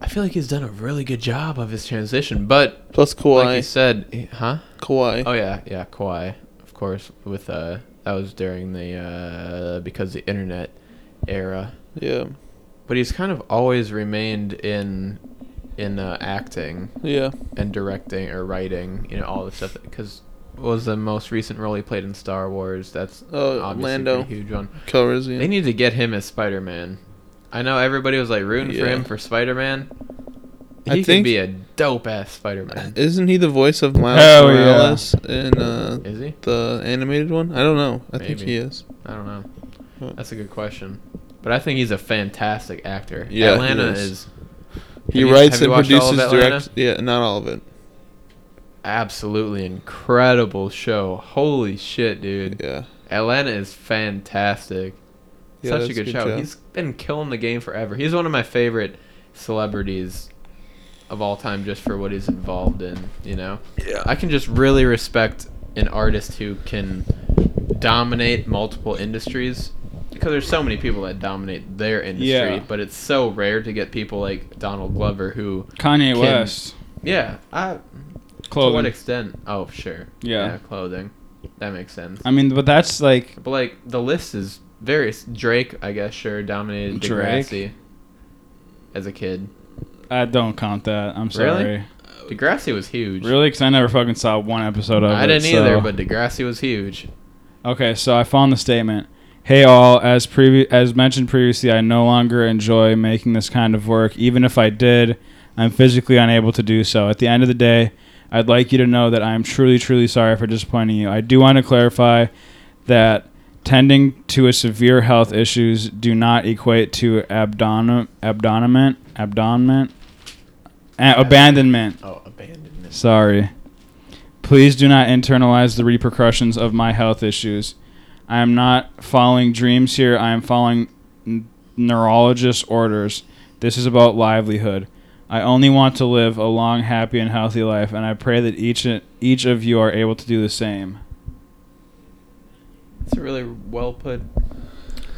I feel like he's done a really good job of his transition, but Plus Kauai. like you said, huh? Kauai. Oh yeah, yeah, Kauai, of course. With uh, that was during the uh, because the internet era. Yeah. But he's kind of always remained in in uh, acting Yeah. and directing or writing. You know all the stuff because was the most recent role he played in Star Wars. That's Oh, obviously Lando. a huge one. Calrissian. They need to get him as Spider Man. I know everybody was like rooting for him for Spider Man. He I could think- be a dope ass Spider Man. Isn't he the voice of Miles Hell yeah. Morales in uh, Is he? the animated one? I don't know. I think he is. I don't know. Huh. That's a good question. But I think he's a fantastic actor. Yeah, he Atlanta is. is. He you- writes and watched all of produces, Atlanta? directs. Yeah, not all of it. absolutely incredible show. Holy shit, dude. Yeah. Atlanta is fantastic. Yeah, Such a good, good show. show. He's been killing the game forever. He's one of my favorite celebrities of all time just for what he's involved in, you know? Yeah. I can just really respect an artist who can dominate multiple industries because there's so many people that dominate their industry, Yeah. but it's so rare to get people like Donald Glover who Kanye Can- West. yeah, I to what Clothing. extent? Oh, sure. Yeah. clothing. That makes sense. I mean, but that's like but like the list is various. Drake, I guess, sure dominated Drake? Degrassi as a kid. I don't count that. I'm sorry. Really? Degrassi was huge. Really? Because I never fucking saw one episode of it. I didn't either, but Degrassi was huge. Okay, so I found the statement. Hey all, as previ- as mentioned previously, I no longer enjoy making this kind of work. Even if I did, I'm physically unable to do so. At the end of the day, I'd like you to know that I am truly, truly sorry for disappointing you. I do want to clarify that tending to a severe health issues do not equate to abdomen, abandonment, abandonment, a- abandonment. Oh, abandonment. Sorry. Please do not internalize the repercussions of my health issues. I am not following dreams here. I am following n- neurologist orders. This is about livelihood. I only want to live a long, happy, and healthy life, and I pray that each each of you are able to do the same. It's a really well put,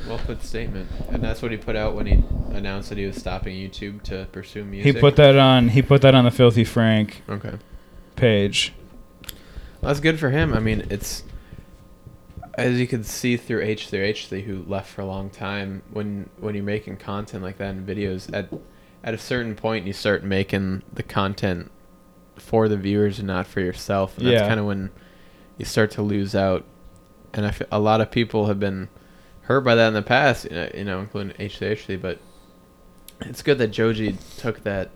well put statement, and that's what he put out when he announced that he was stopping YouTube to pursue music. He put that on. He put that on the Filthy Frank Okay. page. Well, that's good for him. I mean, it's as you can see through H through H three, who left for a long time. When when you're making content like that in videos, at at a certain point, you start making the content for the viewers and not for yourself. And that's Yeah. kind of when you start to lose out. And I feel a lot of people have been hurt by that in the past. you know, including H three but. It's good that Joji took that.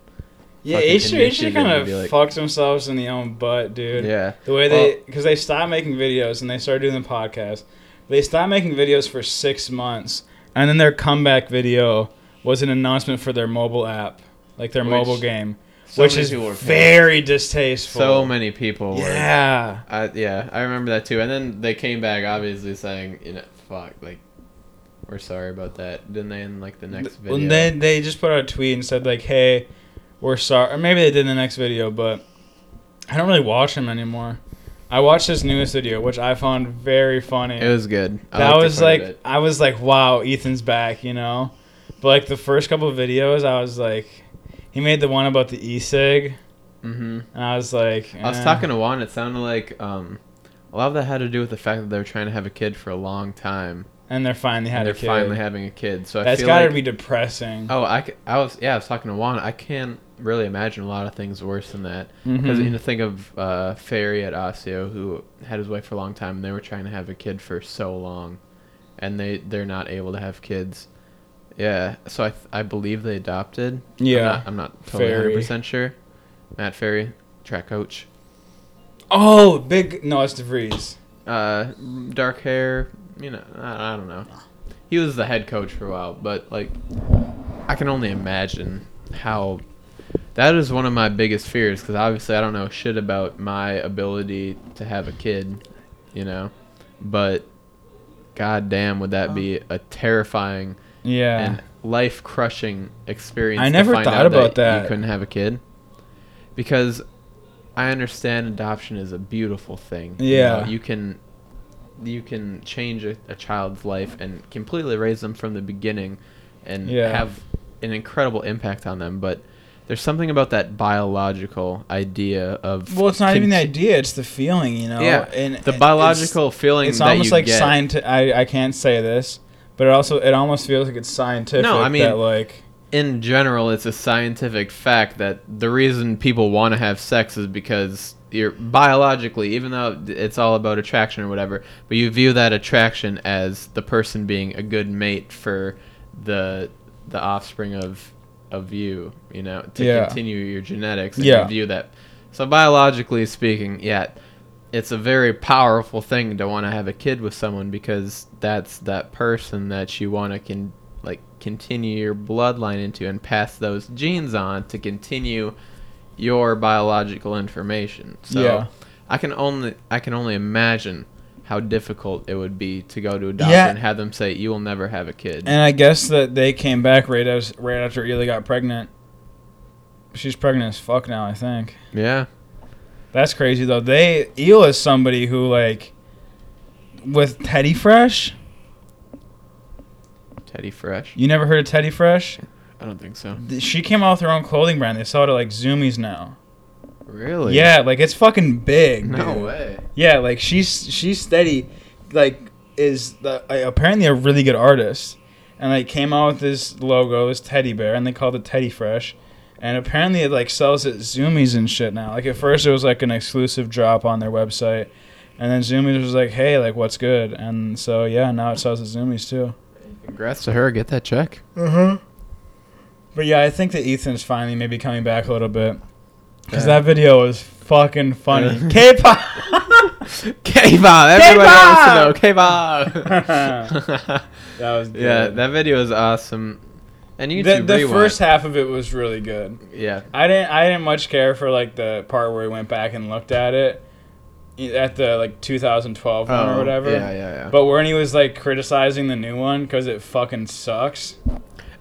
Yeah, fucking H three H three initiative kind of like- fucks themselves in the own butt, dude. Yeah. The way Well- they, because they stopped making videos and they started doing the podcast. They stopped making videos for six months, and then their comeback video was an announcement for their mobile app, like their Which mobile game, so which is very distasteful. So many people were. Yeah. I, yeah, I remember that too. And then they came back, obviously saying, you know, fuck, like, we're sorry about that. Didn't they in like the next video? Well, they they just put out a tweet and said like, "Hey, we're sorry." Or maybe they did in the next video, but I don't really watch them anymore. I watched his newest video, which I found very funny. it was good. I that was like. I was like, wow, Ethan's back, you know. But like the first couple of videos, I was like, he made the one about the e-cig, Mhm. and I was like, I was eh. talking to Juan. It sounded like um, a lot of that had to do with the fact that they were trying to have a kid for a long time. And they're finally had they're a kid. finally having a kid. So I That's feel gotta like, be depressing. Oh, I, I was yeah. I was talking to Juan. I can't really imagine a lot of things worse than that. Because Mhm. you know, think of uh, Ferry at Osseo, who had his wife for a long time, and they were trying to have a kid for so long, and they they're not able to have kids. Yeah, so I th- I believe they adopted. I'm Yeah. not, I'm not totally 100 percent sure. Matt Ferry, track coach. Oh, big. No, it's DeVries. Uh, dark hair. You know, I, I don't know. He was the head coach for a while, but like, I can only imagine how. That is one of my biggest fears because obviously I don't know shit about my ability to have a kid, you know, but god damn would that be a terrifying Yeah. and life crushing experience. I to never find thought out about that, that. You couldn't have a kid because I understand adoption is a beautiful thing. you Yeah. know, you can you can change a, a child's life and completely raise them from the beginning and Yeah. have an incredible impact on them, but. There's something about that biological idea of well, it's not even the idea; it's the feeling, you know. Yeah, and the biological feeling. It's, it's that almost like scientific. I I can't say this, but it also it almost feels like it's scientific. No, I mean- that, like in general, it's a scientific fact that the reason people want to have sex is because you're biologically, even though it's all about attraction or whatever, but you view that attraction as the person being a good mate for the the offspring of of you, you know, to Yeah. continue your genetics. And Yeah. You view that. So biologically speaking, yeah, it's a very powerful thing to want to have a kid with someone because that's that person that you want to can like continue your bloodline into and pass those genes on to continue your biological information. So Yeah. I can only I can only imagine how difficult it would be to go to a doctor Yeah. and have them say you will never have a kid. And I guess that they came back right as right after Hila got pregnant. She's pregnant as fuck now, I think. yeah. That's crazy though. They Hila is somebody who like with Teddy Fresh. Teddy Fresh. You never heard of Teddy Fresh? I don't think so. She came out with her own clothing brand. They sell it at like Zumiez now. Really? Yeah, like it's fucking big. No dude. way. Yeah, like she's she's steady, like is the uh, apparently a really good artist, and like came out with this logo, this teddy bear, and they called it Teddy Fresh, and apparently it like sells at Zumiez and shit now. Like at first it was like an exclusive drop on their website, and then Zumiez was like, hey, like what's good, and so yeah, now it sells at Zumiez too. Congrats to her. Get that check. Uh huh. But yeah, I think that Ethan's finally maybe coming back a little bit. Because that video was fucking funny. K-pop. K-pop. Everybody wants to know K-pop. That was yeah, that video was awesome. And the, YouTube the Rewind. first half of it was really good. yeah. I didn't I didn't much care for like the part where he went back and looked at it at the like 2012 one or oh, whatever. Oh, Yeah, yeah, yeah. But when he was like criticizing the new one because it fucking sucks.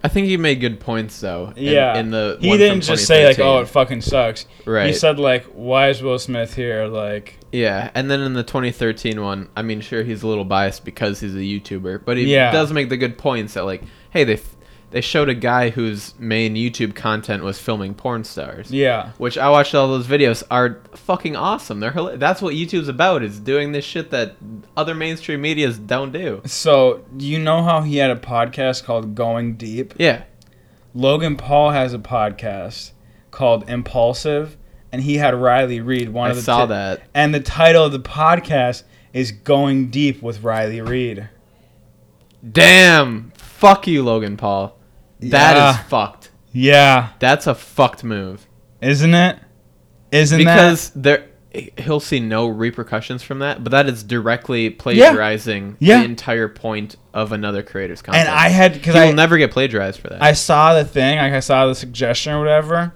I think he made good points though. In, yeah. In the he didn't just say like, "Oh, it fucking sucks." right. He said like, "Why is Will Smith here?" Like, yeah, and then in the 2013 one, I mean, sure he's a little biased because he's a YouTuber, but he Yeah. does make the good points that like, hey, they f- they showed a guy whose main YouTube content was filming porn stars. yeah, Which I watched all those videos are fucking awesome. They're hila- that's what YouTube's about is doing this shit that other mainstream medias don't do. So, do you know how he had a podcast called Going Deep? Yeah. Logan Paul has a podcast called Impulsive, and he had Riley Reid. One I of the saw ti- that. And the title of the podcast is Going Deep with Riley Reid. Damn. Fuck you, Logan Paul. That is Yeah. fucked. Yeah, That's a fucked move. isn't it? Isn't because there he'll see no repercussions from that, but that is directly plagiarizing Yeah. the entire point of another creator's content. And I had because I will never get plagiarized for that. I saw the thing, like I saw the suggestion or whatever,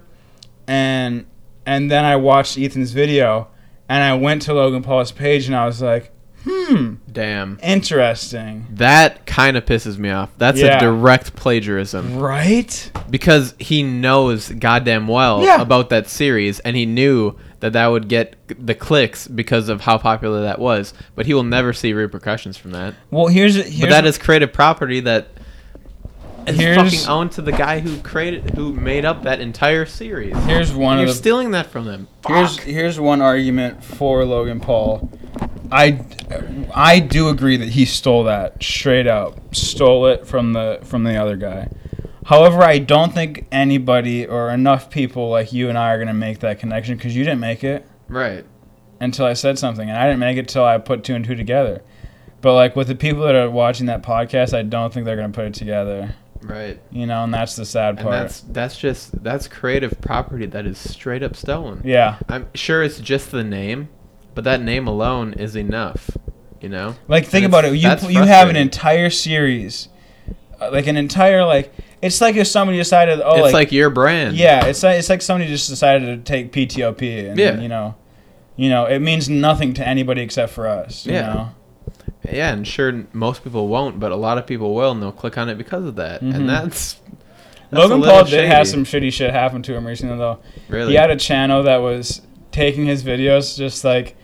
and and then I watched Ethan's video, and I went to Logan Paul's page, and I was like, hmm, Damn. interesting, That kind of pisses me off. That's Yeah. a direct plagiarism right? because he knows goddamn well Yeah. about that series and he knew that that would get the clicks because of how popular that was, but he will never see repercussions from that. Well, here's here's but that is creative property that is fucking owned to the guy who created, who made up that entire series. here's one You're the stealing that from them. Here's here's one argument for Logan Paul. I, I do agree that he stole that straight out, stole it from the from the other guy. However, I don't think anybody or enough people like you and I are gonna make that connection because you didn't make it Right. until I said something, and I didn't make it till I put two and two together. But like with the people that are watching that podcast, I don't think they're gonna put it together. Right. You know, and that's the sad And part. that's that's just that's creative property that is straight up stolen. yeah, I'm sure it's just the name, but that name alone is enough. You know. like think about it. You you have an entire series, uh, like an entire like. It's like if somebody decided, oh, it's like, like, your brand. yeah, it's like it's like somebody just decided to take PTOP, and Yeah. you know, you know, it means nothing to anybody except for us. You Yeah. know? Yeah, and sure, most people won't, but a lot of people will, and they'll click on it because of that. Mhm. And that's, that's Logan Paul did have some shitty shit happen to him recently, though. really. He had a channel that was taking his videos, just like,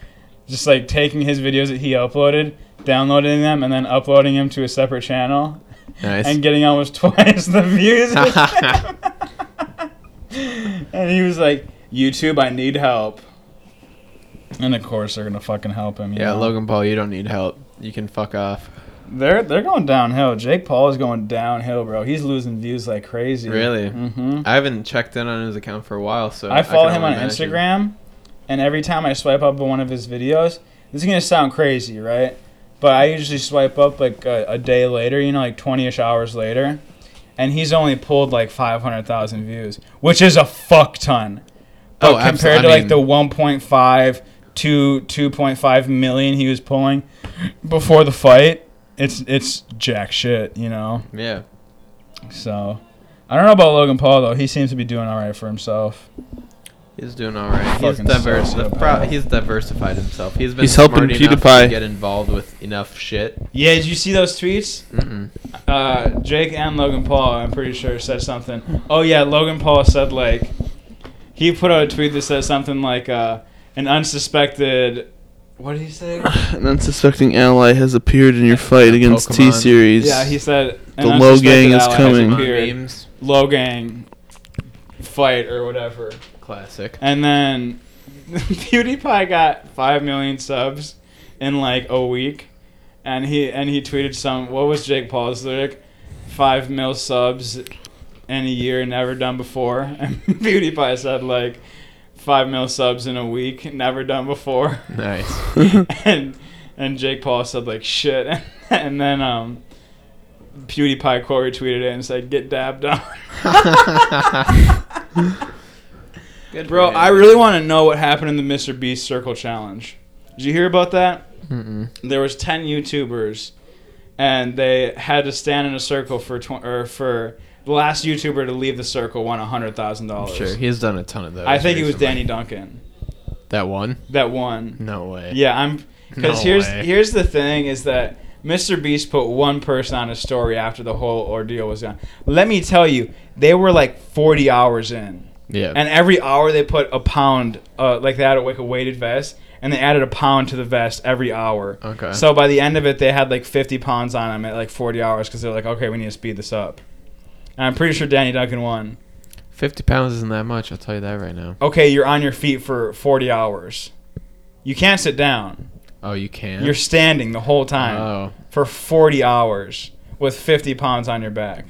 just like taking his videos that he uploaded, downloading them, and then uploading them to a separate channel, nice. and getting almost twice the views. and he was like, "YouTube, I need help." And of course, they're gonna fucking help him. yeah, know? Logan Paul, you don't need help. You can fuck off. They're they're going downhill. Jake Paul is going downhill, bro. He's losing views like crazy. Really? Mm-hmm. I haven't checked in on his account for a while, so I follow can him on imagine. Instagram, and every time I swipe up on one of his videos, this is gonna sound crazy, right? But I usually swipe up like a, a day later, you know, like twenty-ish hours later, and he's only pulled like five hundred thousand views, which is a fuck ton. But Oh, compared to like the 1.5 to 2.5 million he was pulling before the fight, it's it's jack shit, you know. Yeah. So I don't know about Logan Paul though. He seems to be doing all right for himself. He's doing all right. He's Fucking diverse. sociopath. pro- he's diversified himself. He's been He's helping smart enough PewDiePie. to get involved with enough shit. Yeah, did you see those tweets? Mm-mm. Uh, Jake and Logan Paul, I'm pretty sure, said something. Oh yeah, Logan Paul said like he put out a tweet that says something like uh, an unsuspected. What did he say? An unsuspecting ally has appeared in your fight against Pokemon. T Series. Yeah, he said an The Low unsuspected Gang is ally has coming. appeared. Memes. Low gang fight or whatever. Classic. And then PewDiePie got five million subs in like a week, and he and he tweeted some. What was Jake Paul's lyric? Five mil subs in a year, never done before. And PewDiePie said like five mil subs in a week, never done before. Nice. and and Jake Paul said like shit, and then um. PewDiePie quote retweeted it and said, "Get dabbed on." Good Bro. I really want to know what happened in the Mr. Beast Circle Challenge. Did you hear about that? Mm-mm. There was ten YouTubers, and they had to stand in a circle for tw- or for the last YouTuber to leave the circle won hundred thousand dollars. Sure, he's done a ton of those. I think it was recently. Danny Duncan That one? that one. No way. Yeah, I'm because No here's way. here's the thing is that Mr. Beast put one person on his story after the whole ordeal was done. Let me tell you, they were like 40 hours in. Yeah. And every hour they put a pound, uh, like they had like a weighted vest, and they added a pound to the vest every hour. Okay. So by the end of it, they had like 50 pounds on them at like 40 hours because they're like, okay, we need to speed this up. And I'm pretty sure Danny Duncan won. 50 pounds isn't that much, I'll tell you that right now. Okay, you're on your feet for 40 hours. You can't sit down. Oh, you can? You're standing the whole time Oh. for 40 hours with 50 pounds on your back.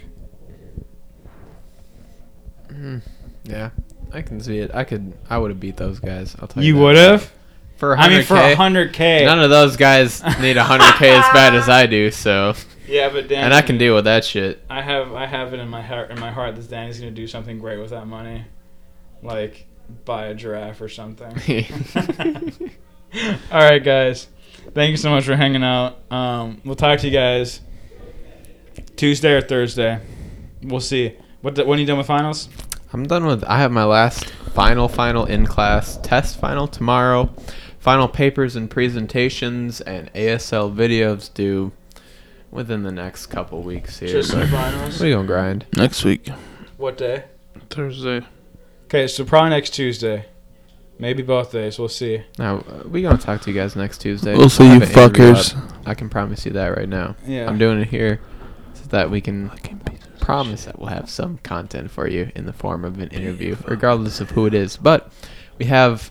Mm, yeah. I can see it. I could. I would have beat those guys. I'll tell you. You would have? For 100K. I mean, for 100K. None of those guys need 100K as bad as I do, so. yeah, but Danny, And I can deal with that shit. I have I have it in my heart in my heart that Danny's gonna do something great with that money, like buy a giraffe or something. All right, guys. Thank you so much for hanging out. Um, we'll talk to you guys Tuesday or Thursday. We'll see. What the, when are you done with finals? I'm done with. I have my last final, final in class test final tomorrow. Final papers and presentations and ASL videos due within the next couple weeks here. Just the finals. we gonna grind. Next week. What day? Thursday. Okay, so probably next Tuesday. Maybe both days. We'll see. Now uh, we gonna talk to you guys next Tuesday. We'll see I'll you have an interview fuckers. I can promise you that right now. Yeah. I'm doing it here so that we can promise that we'll have some content for you in the form of an interview, regardless of who it is. But we have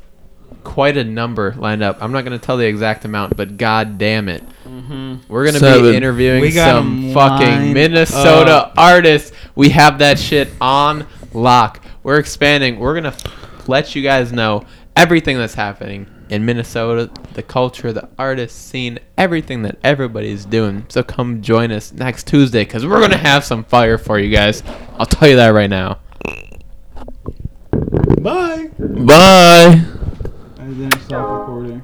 quite a number lined up. I'm not going to tell the exact amount, but god damn it. Mm-hmm. We're going to be interviewing We got 'em some fucking Minnesota up. artists. We have that shit on lock. We're expanding. We're going to let you guys know everything that's happening in Minnesota, the culture, the artist scene, everything that everybody's doing. So come join us next Tuesday because we're going to have some fire for you guys. I'll tell you that right now. Bye. Bye. Stop recording.